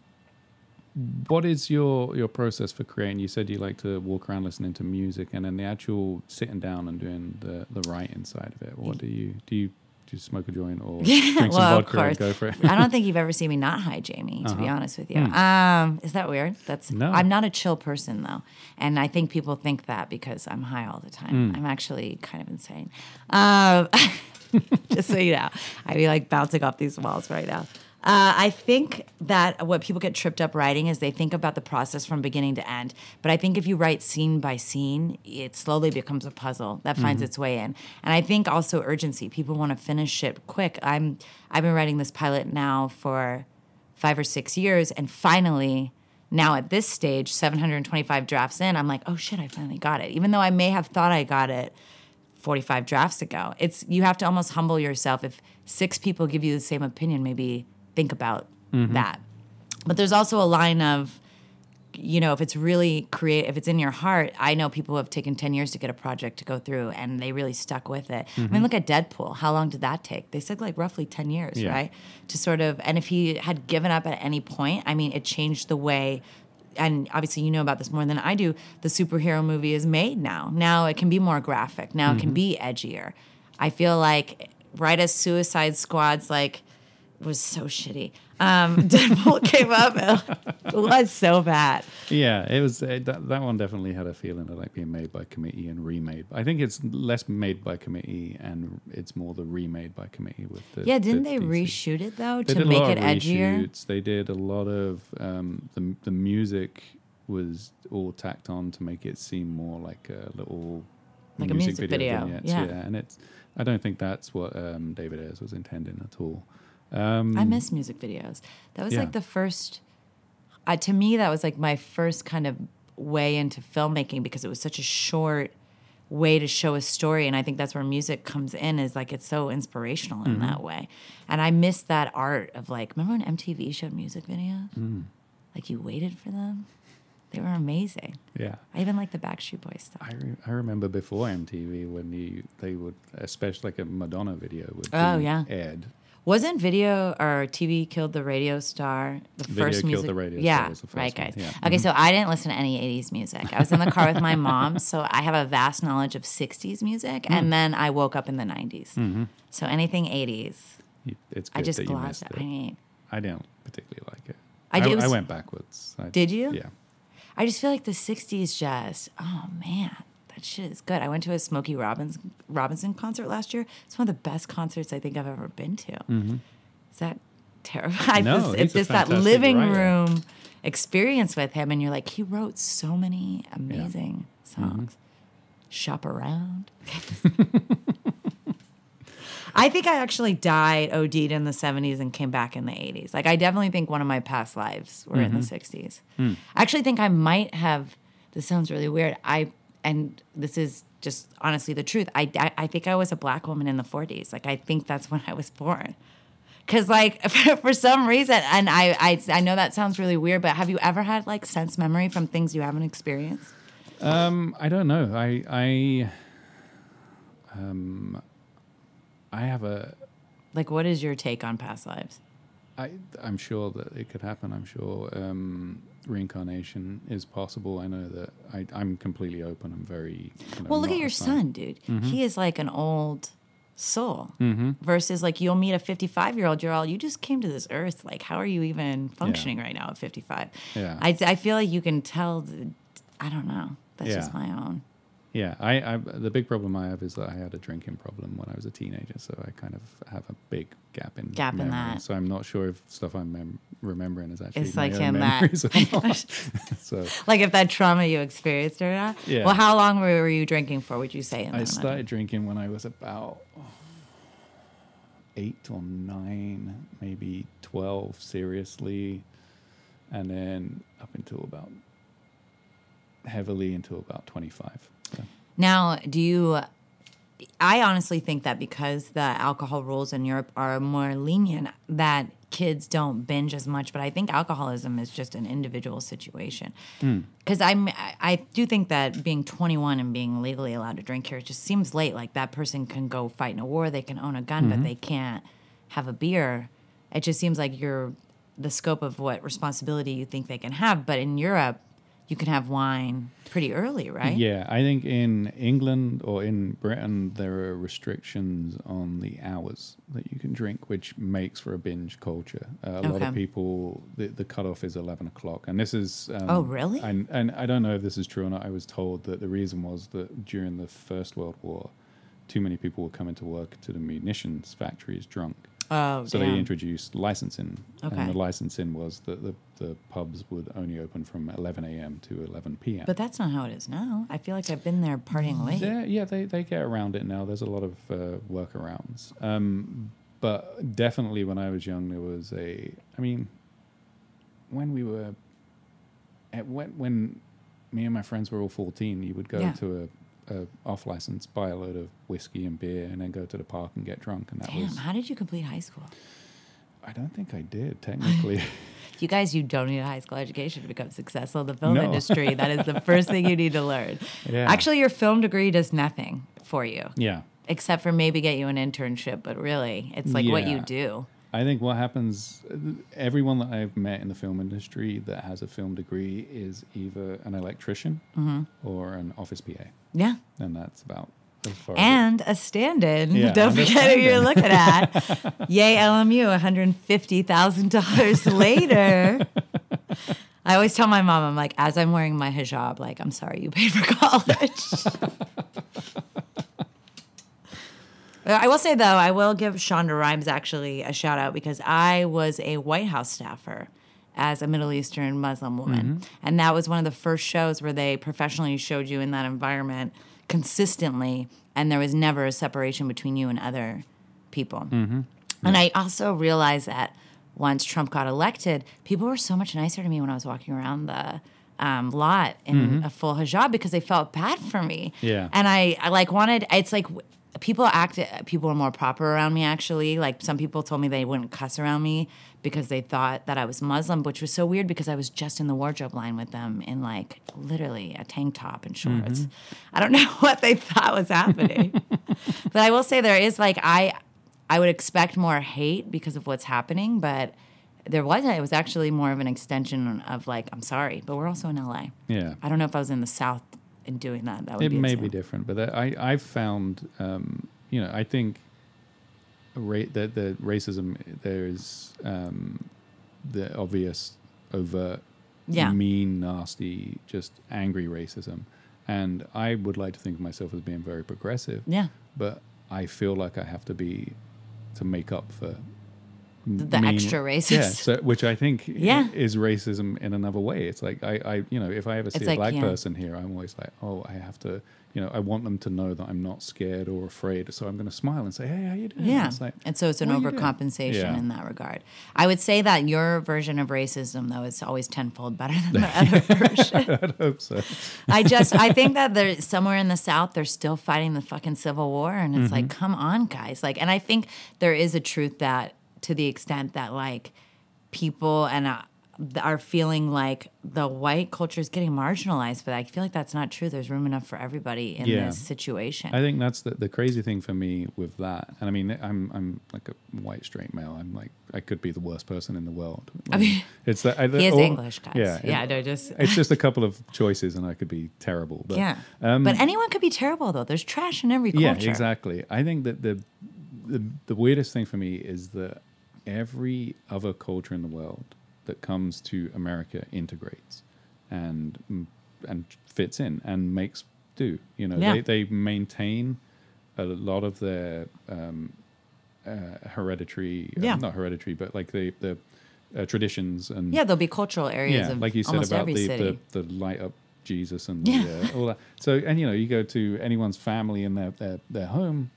Speaker 2: what is your your process for creating? You said you like to walk around listening to music, and then the actual sitting down and doing the the writing side of it. What do you do? You just smoke a joint or drink some
Speaker 1: well, of
Speaker 2: vodka and go for it?
Speaker 1: I don't think you've ever seen me not high, Jamie. To be honest with you, um, is that weird? That's
Speaker 2: No.
Speaker 1: I'm not a chill person though, and I think people think that because I'm high all the time. I'm actually kind of insane. Um, just so you know, I'd be like bouncing off these walls right now. Uh, I think that what people get tripped up writing is they think about the process from beginning to end. But I think if you write scene by scene, it slowly becomes a puzzle that finds its way in. And I think also urgency. People want to finish it quick. I'm I've been writing this pilot now for five or six years, and finally. Now at this stage, 725 drafts in, I'm like, oh shit, I finally got it. Even though I may have thought I got it 45 drafts ago. It's you have to almost humble yourself. If six people give you the same opinion, maybe think about mm-hmm. that. But there's also a line of, you know, if it's really create, if it's in your heart. I know people have taken 10 years to get a project to go through, and they really stuck with it. I mean, mm-hmm. look at Deadpool. How long did that take? They said like roughly 10 years,
Speaker 2: Yeah.
Speaker 1: right? To sort of, and if he had given up at any point, I mean, it changed the way. And obviously, you know about this more than I do. The superhero movie is made now. Now it can be more graphic. Now it can mm-hmm. be edgier. I feel like right as Suicide Squad's like was so shitty. Um, Deadpool came up. It was so bad.
Speaker 2: Yeah, it was uh, that, that one definitely had a feeling of like being made by committee and remade. I think it's less made by committee and it's more the remade by committee with the
Speaker 1: Yeah, didn't
Speaker 2: the
Speaker 1: they
Speaker 2: DC.
Speaker 1: reshoot it though
Speaker 2: They
Speaker 1: to
Speaker 2: did a
Speaker 1: make
Speaker 2: lot
Speaker 1: it
Speaker 2: of
Speaker 1: edgier?
Speaker 2: reshoots. They did a lot of um, the the music was all tacked on to make it seem more like a little
Speaker 1: Like a music video,
Speaker 2: vignettes,
Speaker 1: yeah.
Speaker 2: and it's I don't think that's what um, David Ayers was intending at all. Um,
Speaker 1: I miss music videos. That was
Speaker 2: yeah.
Speaker 1: like the first. Uh, to me, that was like my first kind of way into filmmaking because it was such a short way to show a story, and I think that's where music comes in. Is like it's so inspirational in
Speaker 2: Mm-hmm.
Speaker 1: that way, and I miss that art of like. Remember when MTV showed music videos?
Speaker 2: Mm.
Speaker 1: Like you waited for them. They were amazing.
Speaker 2: yeah.
Speaker 1: I even like the Backstreet Boys stuff.
Speaker 2: I, re- I remember before MTV when you they would especially like a Madonna video would
Speaker 1: Oh, yeah.
Speaker 2: aired.
Speaker 1: Wasn't video or TV killed the radio star? The
Speaker 2: Video
Speaker 1: first
Speaker 2: killed
Speaker 1: music.
Speaker 2: the radio star
Speaker 1: yeah,
Speaker 2: was the first
Speaker 1: right, guys.
Speaker 2: yeah.
Speaker 1: Okay,
Speaker 2: Mhm.
Speaker 1: so I didn't listen to any '80s music. I was in the car with my mom, so I have a vast knowledge of '60s music,
Speaker 2: Hmm.
Speaker 1: and then I woke up in the '90s.
Speaker 2: Mm-hmm.
Speaker 1: So anything '80s,
Speaker 2: You- It's good
Speaker 1: I just
Speaker 2: that you
Speaker 1: glossed. it. I mean,
Speaker 2: I didn't particularly like it.
Speaker 1: I
Speaker 2: I,
Speaker 1: did-
Speaker 2: I
Speaker 1: was-
Speaker 2: went backwards. I,
Speaker 1: Did you?
Speaker 2: Yeah.
Speaker 1: I just feel like the '60s just. Oh man, that shit is good. I went to a Smokey Robbins Robinson concert last year. It's one of the best concerts I think I've ever been to. Is that terrifying?
Speaker 2: Mm-hmm. No,
Speaker 1: it's just that living
Speaker 2: writer.
Speaker 1: room experience with him, and you're like, he wrote so many amazing
Speaker 2: Mm-hmm.
Speaker 1: songs. Shop around. I think I actually died, OD'd in the 70s and came back in the 80s. Like, I definitely think one of my past lives were in the
Speaker 2: Mm-hmm.
Speaker 1: 60s.
Speaker 2: Hmm.
Speaker 1: I actually think I might have, this sounds really weird. I, and this is just honestly the truth. I, I, I think I was a black woman in the 40s. Like, I think that's when I was born. Cause like for some reason, and I, I I know that sounds really weird, but have you ever had like sense memory from things you haven't experienced?
Speaker 2: Um, I don't know. I I um I have a
Speaker 1: Like, what is your take on past lives?
Speaker 2: I I'm sure that it could happen. I'm sure um, reincarnation is possible. I know that I I'm completely open. I'm very you know,
Speaker 1: Well, look at your son, dude.
Speaker 2: Mm-hmm.
Speaker 1: He is like an old soul versus like you'll meet a 55 year old. You're all, you just came to this earth. Like, how are you even functioning right now at 55?
Speaker 2: Yeah.
Speaker 1: I, I feel like you can tell, I don't know. That's just my own.
Speaker 2: Yeah, I, I the big problem I have is that I had a drinking problem when I was a teenager, so I kind of have a big gap in
Speaker 1: Gap in
Speaker 2: memory.
Speaker 1: that.
Speaker 2: So I'm not sure if stuff I'm mem- remembering is actually
Speaker 1: It's
Speaker 2: my
Speaker 1: like in that-
Speaker 2: memories or not. so
Speaker 1: Like if that trauma you experienced or not.
Speaker 2: Yeah.
Speaker 1: Well, how long were, you drinking for, would you say? in
Speaker 2: I started drinking when I was about eight or nine, maybe twelve, seriously, and then up until about heavily until about twenty five. So.
Speaker 1: Now, do you? I honestly think that because the alcohol rules in Europe are more lenient, that kids don't binge as much. But I think alcoholism is just an individual situation. Hmm. Because I'm, I I do think that being 21 and being legally allowed to drink here just seems late. Like that person can go fight in a war, they can own a gun, but mm-hmm. they can't have a beer. It just seems like you're the scope of what responsibility you think they can have. But in Europe, you can have wine pretty early, right?
Speaker 2: Yeah, I think in England or in Britain there are restrictions on the hours that you can drink, which makes for a binge culture. Uh, a lot of people, the, the cutoff is eleven o'clock, and this is. Um,
Speaker 1: Oh, really?
Speaker 2: And and I don't know if this is true or not. I was told that the reason was that during the First World War, too many people were coming to work to the munitions factories drunk.
Speaker 1: Oh,
Speaker 2: So
Speaker 1: damn.
Speaker 2: they introduced licensing,
Speaker 1: Okay.
Speaker 2: and the licensing was that the, the pubs would only open from 11 a.m. to 11 p.m.
Speaker 1: But that's not how it is now. I feel like I've been there partying late.
Speaker 2: Yeah, yeah, they, they get around it now. There's a lot of uh, workarounds. Um, but definitely when I was young, there was a. I mean, when we were, at when when me and my friends were all 14, you would go
Speaker 1: Yeah.
Speaker 2: to a, a off license, buy a load of whiskey and beer, and then go to the park and get drunk. And that
Speaker 1: Damn,
Speaker 2: was.
Speaker 1: how did you complete high school?
Speaker 2: I don't think I did technically.
Speaker 1: You guys, you don't need a high school education to become successful in the film
Speaker 2: No.
Speaker 1: industry. That is the first thing you need to learn.
Speaker 2: Yeah.
Speaker 1: Actually, your film degree does nothing for you,
Speaker 2: yeah.
Speaker 1: except for maybe get you an internship. But really, it's like what you do.
Speaker 2: I think what happens, everyone that I've met in the film industry that has a film degree is either an electrician
Speaker 1: Mm-hmm.
Speaker 2: or an office PA.
Speaker 1: Yeah.
Speaker 2: And that's about as far as
Speaker 1: And a stand-in.
Speaker 2: Yeah,
Speaker 1: Don't forget who you're looking at. Yay, LMU, $150,000 later. I always tell my mom, I'm like, as I'm wearing my hijab, like, I'm sorry you paid for college. I will say though, I will give Shonda Rhimes actually a shout out because I was a White House staffer as a Middle Eastern Muslim woman, mm-hmm. and that was one of the first shows where they professionally showed you in that environment consistently, and there was never a separation between you and other people. Mm-hmm. And I also realized that once Trump got elected, people were so much nicer to me when I was walking around the um, lot in mm-hmm. a full hijab because they felt bad for me.
Speaker 2: Yeah.
Speaker 1: And I, I like wanted. It's like people act. People were more proper around me. Actually, like some people told me they wouldn't cuss around me because they thought that I was Muslim, which was so weird because I was just in the wardrobe line with them in like literally a tank top and shorts. Mm-hmm. I don't know what they thought was happening, but I will say there is like I, I would expect more hate because of what's happening, but. There wasn't. It was actually more of an extension of like, I'm sorry, but we're also in LA.
Speaker 2: Yeah.
Speaker 1: I don't know if I was in the South and doing that. That would
Speaker 2: It
Speaker 1: be
Speaker 2: may be different, but I, I've found, um, you know, I think ra- that the racism, there's um, the obvious, overt,
Speaker 1: Yeah.
Speaker 2: mean, nasty, just angry racism. And I would like to think of myself as being very progressive.
Speaker 1: Yeah.
Speaker 2: but I feel like I have to be to make up for
Speaker 1: The extra racist.
Speaker 2: Yeah, so, which I think
Speaker 1: Yeah.
Speaker 2: is racism in another way. It's like I, I, you know, if I ever see
Speaker 1: It's
Speaker 2: a
Speaker 1: like,
Speaker 2: black
Speaker 1: yeah.
Speaker 2: person here, I'm always like, oh, I have to, you know, I want them to know that I'm not scared or afraid. So I'm going to smile and say, hey, how you doing?
Speaker 1: Yeah.
Speaker 2: It's like,
Speaker 1: and so it's an
Speaker 2: what are you doing?
Speaker 1: overcompensation
Speaker 2: Yeah.
Speaker 1: in that regard. I would say that your version of racism, though, is always tenfold better than the other version.
Speaker 2: I hope so.
Speaker 1: I just, I think that there's somewhere in the South, they're still fighting the fucking Civil War. And it's like, mm-hmm. come on, guys. Like, and I think there is a truth that to the extent that, like, people and uh, are feeling like the white culture is getting marginalized, but I feel like that's not true. There's room enough for everybody in
Speaker 2: Yeah.
Speaker 1: this situation.
Speaker 2: I think that's the, the crazy thing for me with that. And I mean, I'm I'm like a white straight male. I'm like I could be the worst person in the world.
Speaker 1: I mean,
Speaker 2: it's that I,
Speaker 1: he is
Speaker 2: all-
Speaker 1: English, guys.
Speaker 2: Yeah,
Speaker 1: Yeah,
Speaker 2: it-
Speaker 1: no, just.
Speaker 2: it's just a couple of choices, and I could be terrible. But,
Speaker 1: Yeah.
Speaker 2: um,
Speaker 1: but anyone could be terrible though. There's trash in every culture.
Speaker 2: yeah, exactly. I think that the, the the weirdest thing for me is that every other culture in the world that comes to America integrates and mm, and fits in and makes do. You know,
Speaker 1: Yeah.
Speaker 2: they they maintain a lot of their um, uh, hereditary, uh,
Speaker 1: Yeah.
Speaker 2: not hereditary, but like the the uh, traditions and
Speaker 1: Yeah, there'll be cultural areas
Speaker 2: yeah,
Speaker 1: of
Speaker 2: like you said about the, the the light up Jesus and
Speaker 1: Yeah.
Speaker 2: the, uh, all that. So and you know you go to anyone's family in their, their their home,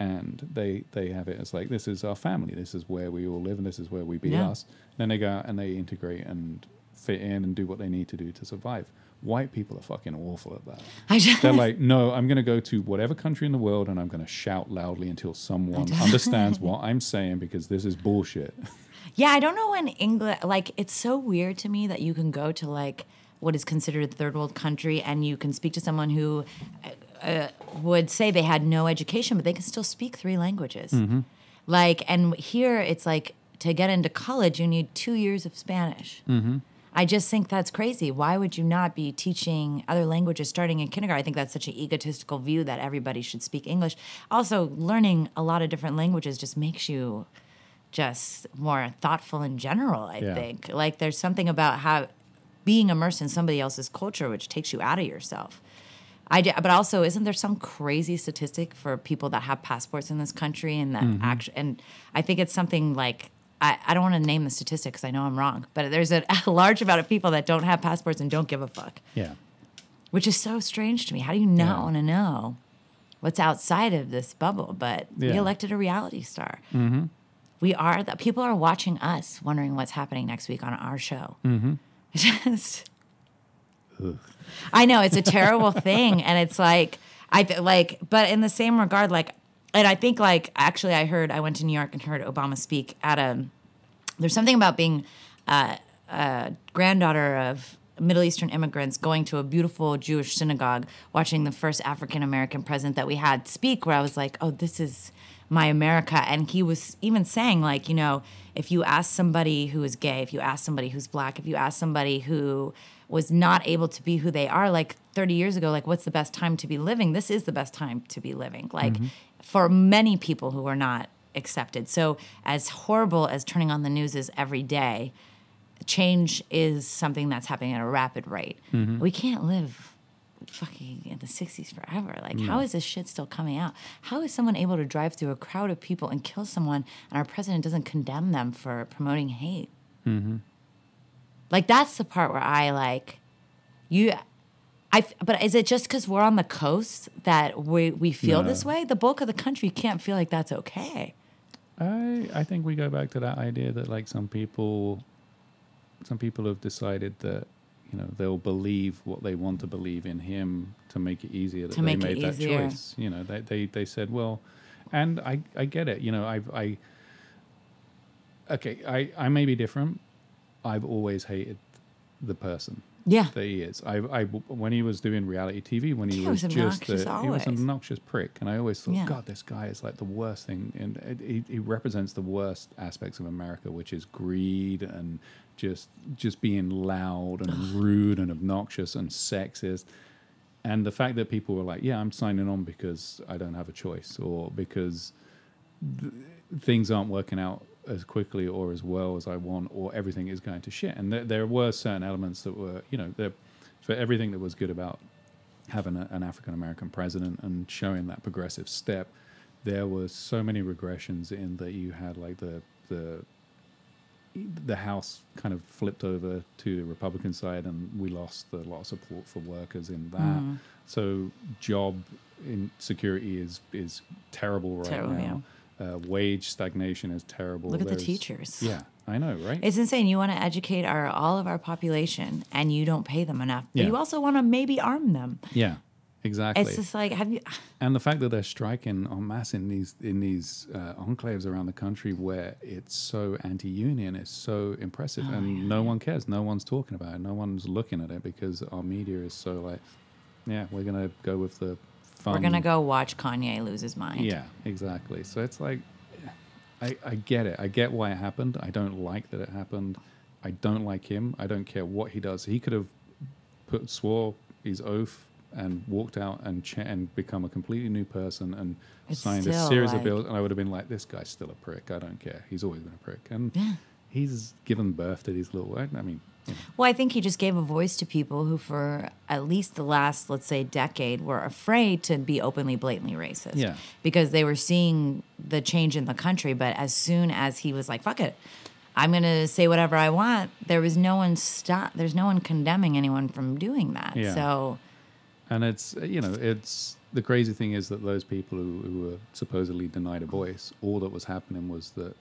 Speaker 2: and they they have it as like this is our family, this is where we all live, and this is where we be
Speaker 1: Yeah.
Speaker 2: us. Then they go out and they integrate and fit in and do what they need to do to survive. White people are fucking awful at that.
Speaker 1: I just,
Speaker 2: They're like, no, I'm going to go to whatever country in the world and I'm going to shout loudly until someone understands what I'm saying because this is bullshit.
Speaker 1: yeah, I don't know when English. Like, it's so weird to me that you can go to like what is considered a third world country and you can speak to someone who uh, uh, would say they had no education, but they can still speak three languages.
Speaker 2: Mm-hmm.
Speaker 1: Like, and here it's like to get into college, you need two years of Spanish.
Speaker 2: Mm-hmm.
Speaker 1: I just think that's crazy. Why would you not be teaching other languages starting in kindergarten? I think that's such an egotistical view that everybody should speak English. Also, learning a lot of different languages just makes you just more thoughtful in general, I
Speaker 2: Yeah.
Speaker 1: think. Like there's something about how being immersed in somebody else's culture which takes you out of yourself. I but also, isn't there some crazy statistic for people that have passports in this country and that
Speaker 2: Mm-hmm.
Speaker 1: actually? And I think it's something like I, I don't want to name the statistic because I know I'm wrong, but there's a, a large amount of people that don't have passports and don't give a fuck,
Speaker 2: Yeah.
Speaker 1: which is so strange to me. How do you not
Speaker 2: Yeah.
Speaker 1: want to know what's outside of this bubble? But we elected a reality star. Mm-hmm. We are the people are watching us, wondering what's happening next week on our show. Mm-hmm. Just. I know it's a terrible thing, and it's like I th- like, but in the same regard, like, and I think like actually, I heard I went to New York and heard Obama speak at a. There's something about being uh, a granddaughter of Middle Eastern immigrants going to a beautiful Jewish synagogue, watching the first African American president that we had speak, where I was like, oh, this is my America. And he was even saying, like, you know, if you ask somebody who is gay, if you ask somebody who's black, if you ask somebody who was not able to be who they are, like 30 years ago, like, what's the best time to be living? This is the best time to be living. Like, mm-hmm. for many people who are not accepted. So, as horrible as turning on the news is every day, change is something that's happening at a rapid rate. Mm-hmm. We can't live fucking in the 60s forever. Like, how is this shit still coming out? How is someone able to drive through a crowd of people and kill someone and our president doesn't condemn them for promoting hate? Mm-hmm. Like, that's the part where I like, you. I but is it just because we're on the coast that we, we feel
Speaker 2: No.
Speaker 1: this way? The bulk of the country can't feel like that's okay.
Speaker 2: I I think we go back to that idea that like some people some people have decided that you know they'll believe what they want to believe in him to make it easier that
Speaker 1: To
Speaker 2: they
Speaker 1: make it
Speaker 2: made that
Speaker 1: easier.
Speaker 2: choice. You know, they, they they said, well, and I I get it. You know, I I okay, I I may be different. I've always hated the person
Speaker 1: Yeah.
Speaker 2: that he is. I, I when he was doing reality TV, when he
Speaker 1: He
Speaker 2: was,
Speaker 1: was
Speaker 2: just a, he was an obnoxious prick, and I always thought,
Speaker 1: Yeah.
Speaker 2: God, this guy is like the worst thing, and uh, he, he represents the worst aspects of America, which is greed and just just being loud and rude and obnoxious and sexist. And the fact that people were like, "Yeah, I'm signing on because I don't have a choice," or because th- things aren't working out as quickly or as well as I want, or everything is going to shit. And there, there were certain elements that were, you know, there, for everything that was good about having a, an African American president and showing that progressive step, there were so many regressions in that you had like the the the House kind of flipped over to the Republican side, and we lost a lot of support for workers in that.
Speaker 1: Mm-hmm.
Speaker 2: So job insecurity is is terrible right
Speaker 1: Terrible,
Speaker 2: now. Uh, wage stagnation is terrible.
Speaker 1: Look at the teachers.
Speaker 2: Yeah, I know, right?
Speaker 1: It's insane. You want to educate our all of our population, and you don't pay them enough. But
Speaker 2: Yeah.
Speaker 1: you also want to maybe arm them.
Speaker 2: yeah, exactly.
Speaker 1: It's just like, have you?
Speaker 2: and the fact that they're striking en masse in these in these uh, enclaves around the country where it's so anti-union is so impressive,
Speaker 1: Oh,
Speaker 2: and no one cares. No one's talking about it. No one's looking at it because our media is so like, yeah, we're gonna go with the fun.
Speaker 1: We're gonna go watch Kanye lose his mind.
Speaker 2: Yeah, exactly. So it's like, I, I get it. I get why it happened. I don't like that it happened. I don't like him. I don't care what he does. He could have put swore his oath and walked out and ch- and become a completely new person and
Speaker 1: It's
Speaker 2: signed a series
Speaker 1: like-
Speaker 2: of bills. And I would have been like, this guy's still a prick. I don't care. He's always been a prick. And
Speaker 1: Yeah.
Speaker 2: he's given birth to these little. I mean,
Speaker 1: Well, I think he just gave a voice to people who, for at least the last, let's say, decade, were afraid to be openly, blatantly racist.
Speaker 2: Yeah.
Speaker 1: Because they were seeing the change in the country. But as soon as he was like, fuck it, I'm going to say whatever I want, there was no one stop. There's no one condemning anyone from doing that.
Speaker 2: Yeah.
Speaker 1: So,
Speaker 2: And it's you know it's the crazy thing is that those people who, who were supposedly denied a voice, all that was happening was that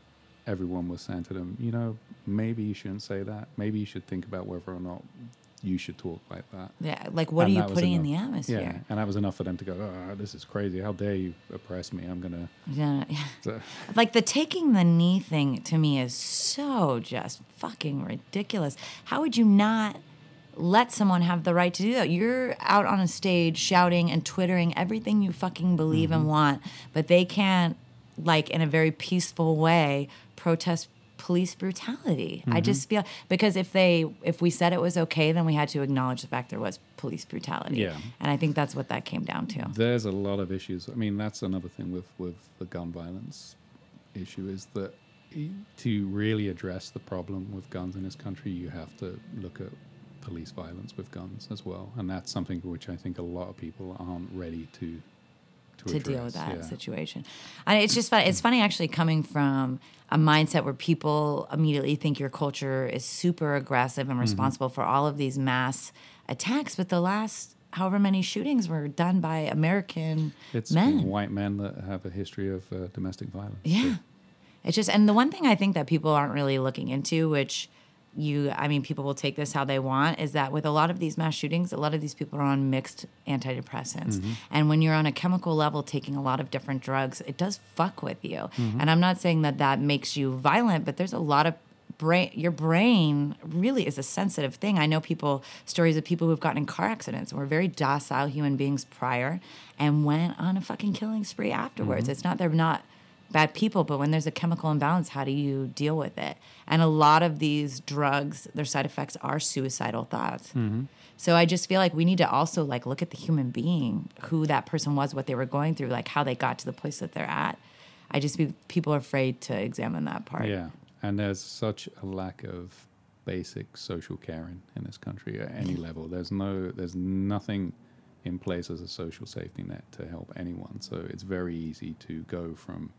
Speaker 2: everyone was saying to them, you know, maybe you shouldn't say that. Maybe you should think about whether or not you should talk like that.
Speaker 1: yeah, like, what
Speaker 2: And
Speaker 1: are you putting in the atmosphere?
Speaker 2: Yeah, and that was enough for them to go, oh, this is crazy. How dare you oppress me? I'm gonna.
Speaker 1: Yeah. yeah.
Speaker 2: So,
Speaker 1: Like the taking the knee thing to me is so just fucking ridiculous. How would you not let someone have the right to do that? You're out on a stage shouting and twittering everything you fucking believe and mm-hmm. want, but they can't, like in a very peaceful way, protest police brutality. I mm-hmm. just feel because if they if we said it was okay, then we had to acknowledge the fact there was police brutality.
Speaker 2: Yeah.
Speaker 1: And I think that's what that came down to.
Speaker 2: there's a lot of issues. I mean, that's another thing with with the gun violence issue is that to really address the problem with guns in this country, you have to look at police violence with guns as well, and that's something which I think a lot of people aren't ready to to,
Speaker 1: to deal with that
Speaker 2: yeah.
Speaker 1: situation. And it's just fun. It's funny actually coming from a mindset where people immediately think your culture is super aggressive
Speaker 2: Mm-hmm.
Speaker 1: and responsible for all of these mass attacks, but the last however many shootings were done by American
Speaker 2: It's
Speaker 1: men.
Speaker 2: white men that have a history of uh, domestic violence.
Speaker 1: Yeah. It's just, and the one thing I think that people aren't really looking into, which you, I mean, people will take this how they want, is that with a lot of these mass shootings, a lot of these people are on mixed antidepressants. Mm-hmm. And when you're on a chemical level taking a lot of different drugs, it does fuck with you. Mm-hmm. And I'm not saying that that makes you violent, but there's a lot of brain your brain really is a sensitive thing. I know people stories of people who've gotten in car accidents and were very docile human beings prior and went on a fucking killing spree afterwards. Mm-hmm. It's not they're not bad people but when there's a chemical imbalance how do you deal with it? And a lot of these drugs their side effects are suicidal thoughts. Mm-hmm. So i just feel like we need to also like look at the human being who that person was what they were going through like how they got to the place that they're at. I just be people are afraid to examine that part.
Speaker 2: Yeah, and there's such a lack of basic social caring in this country at any level. There's no, there's nothing in place as a social safety net to help anyone. So it's very easy to go from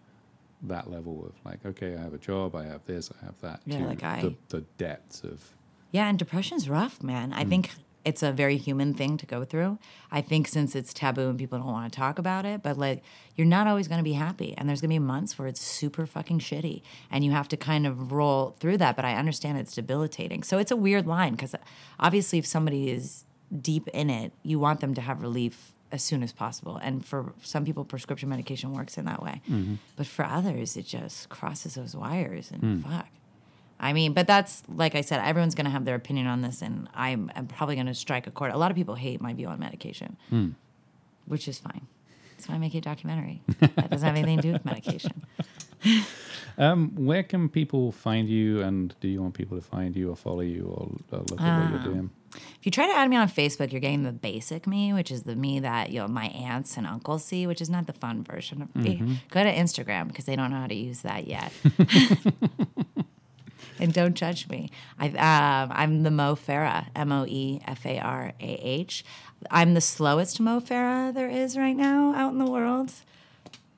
Speaker 2: that level of like, okay, I have a job, I have this, I have that,
Speaker 1: Yeah, like I-
Speaker 2: the, the depths of
Speaker 1: Yeah, and depression's rough, man. I mm. think it's a very human thing to go through. I think since it's taboo and people don't want to talk about it, but like you're not always going to be happy and there's going to be months where it's super fucking shitty and you have to kind of roll through that, but I understand it's debilitating. So it's a weird line cuz obviously if somebody is deep in it, you want them to have relief as soon as possible. And for some people prescription medication works in that way. Mm-hmm. But for others it just crosses those wires and mm. fuck. I mean, but that's like I said, everyone's going to have their opinion on this, and I'm, I'm probably going to strike a chord. A lot of people hate my view on medication, hmm. which is fine. That's why I make a documentary. that doesn't have anything to do with medication.
Speaker 2: Um, where can people find you, and do you want people to find you or follow you or, or look at what you're um, doing?
Speaker 1: If you try to add me on Facebook, you're getting the basic me, which is the me that you know my aunts and uncles see, which is not the fun version of me. Go to Instagram because they don't know how to use that yet. and don't judge me. I, um, I'm the Moe Farah, M O E F A R A H. I'm the slowest Mo Farah there is right now out in the world.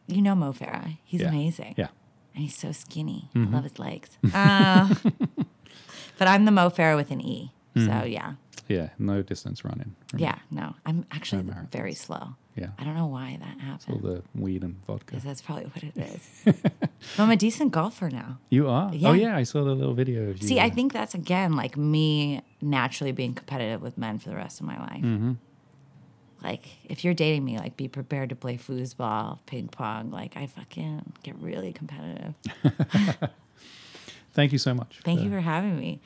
Speaker 1: You know Mo Farah. He's
Speaker 2: Yeah.
Speaker 1: amazing.
Speaker 2: Yeah.
Speaker 1: And he's so skinny. I love his legs. Uh, but I'm the Moe Farah with an E. So yeah.
Speaker 2: Yeah, no distance running.
Speaker 1: Yeah, no. I'm actually
Speaker 2: marathons.
Speaker 1: very slow.
Speaker 2: Yeah.
Speaker 1: I don't know why that
Speaker 2: happens.
Speaker 1: All
Speaker 2: the weed and vodka.
Speaker 1: That's probably what it is. I'm a decent golfer now.
Speaker 2: You are?
Speaker 1: Yeah.
Speaker 2: Oh, yeah. I saw the little video of you.
Speaker 1: See, I
Speaker 2: uh,
Speaker 1: think that's again like me naturally being competitive with men for the rest of my life.
Speaker 2: Mm-hmm.
Speaker 1: Like, if you're dating me, like, be prepared to play foosball, ping pong. Like, I fucking get really competitive.
Speaker 2: Thank you so much.
Speaker 1: Thank you for having me.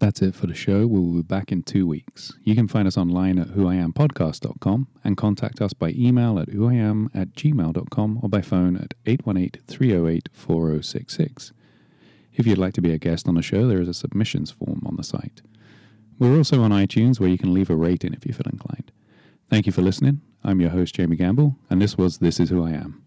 Speaker 2: That's it for the show. We'll be back in two weeks. You can find us online at whoiampodcast.com and contact us by email at whoiam at gmail.com or by phone at 818 308 4066. If you'd like to be a guest on the show, there is a submissions form on the site. We're also on iTunes where you can leave a rating if you feel inclined. Thank you for listening. I'm your host, Jamie Gamble, and this was This Is Who I Am.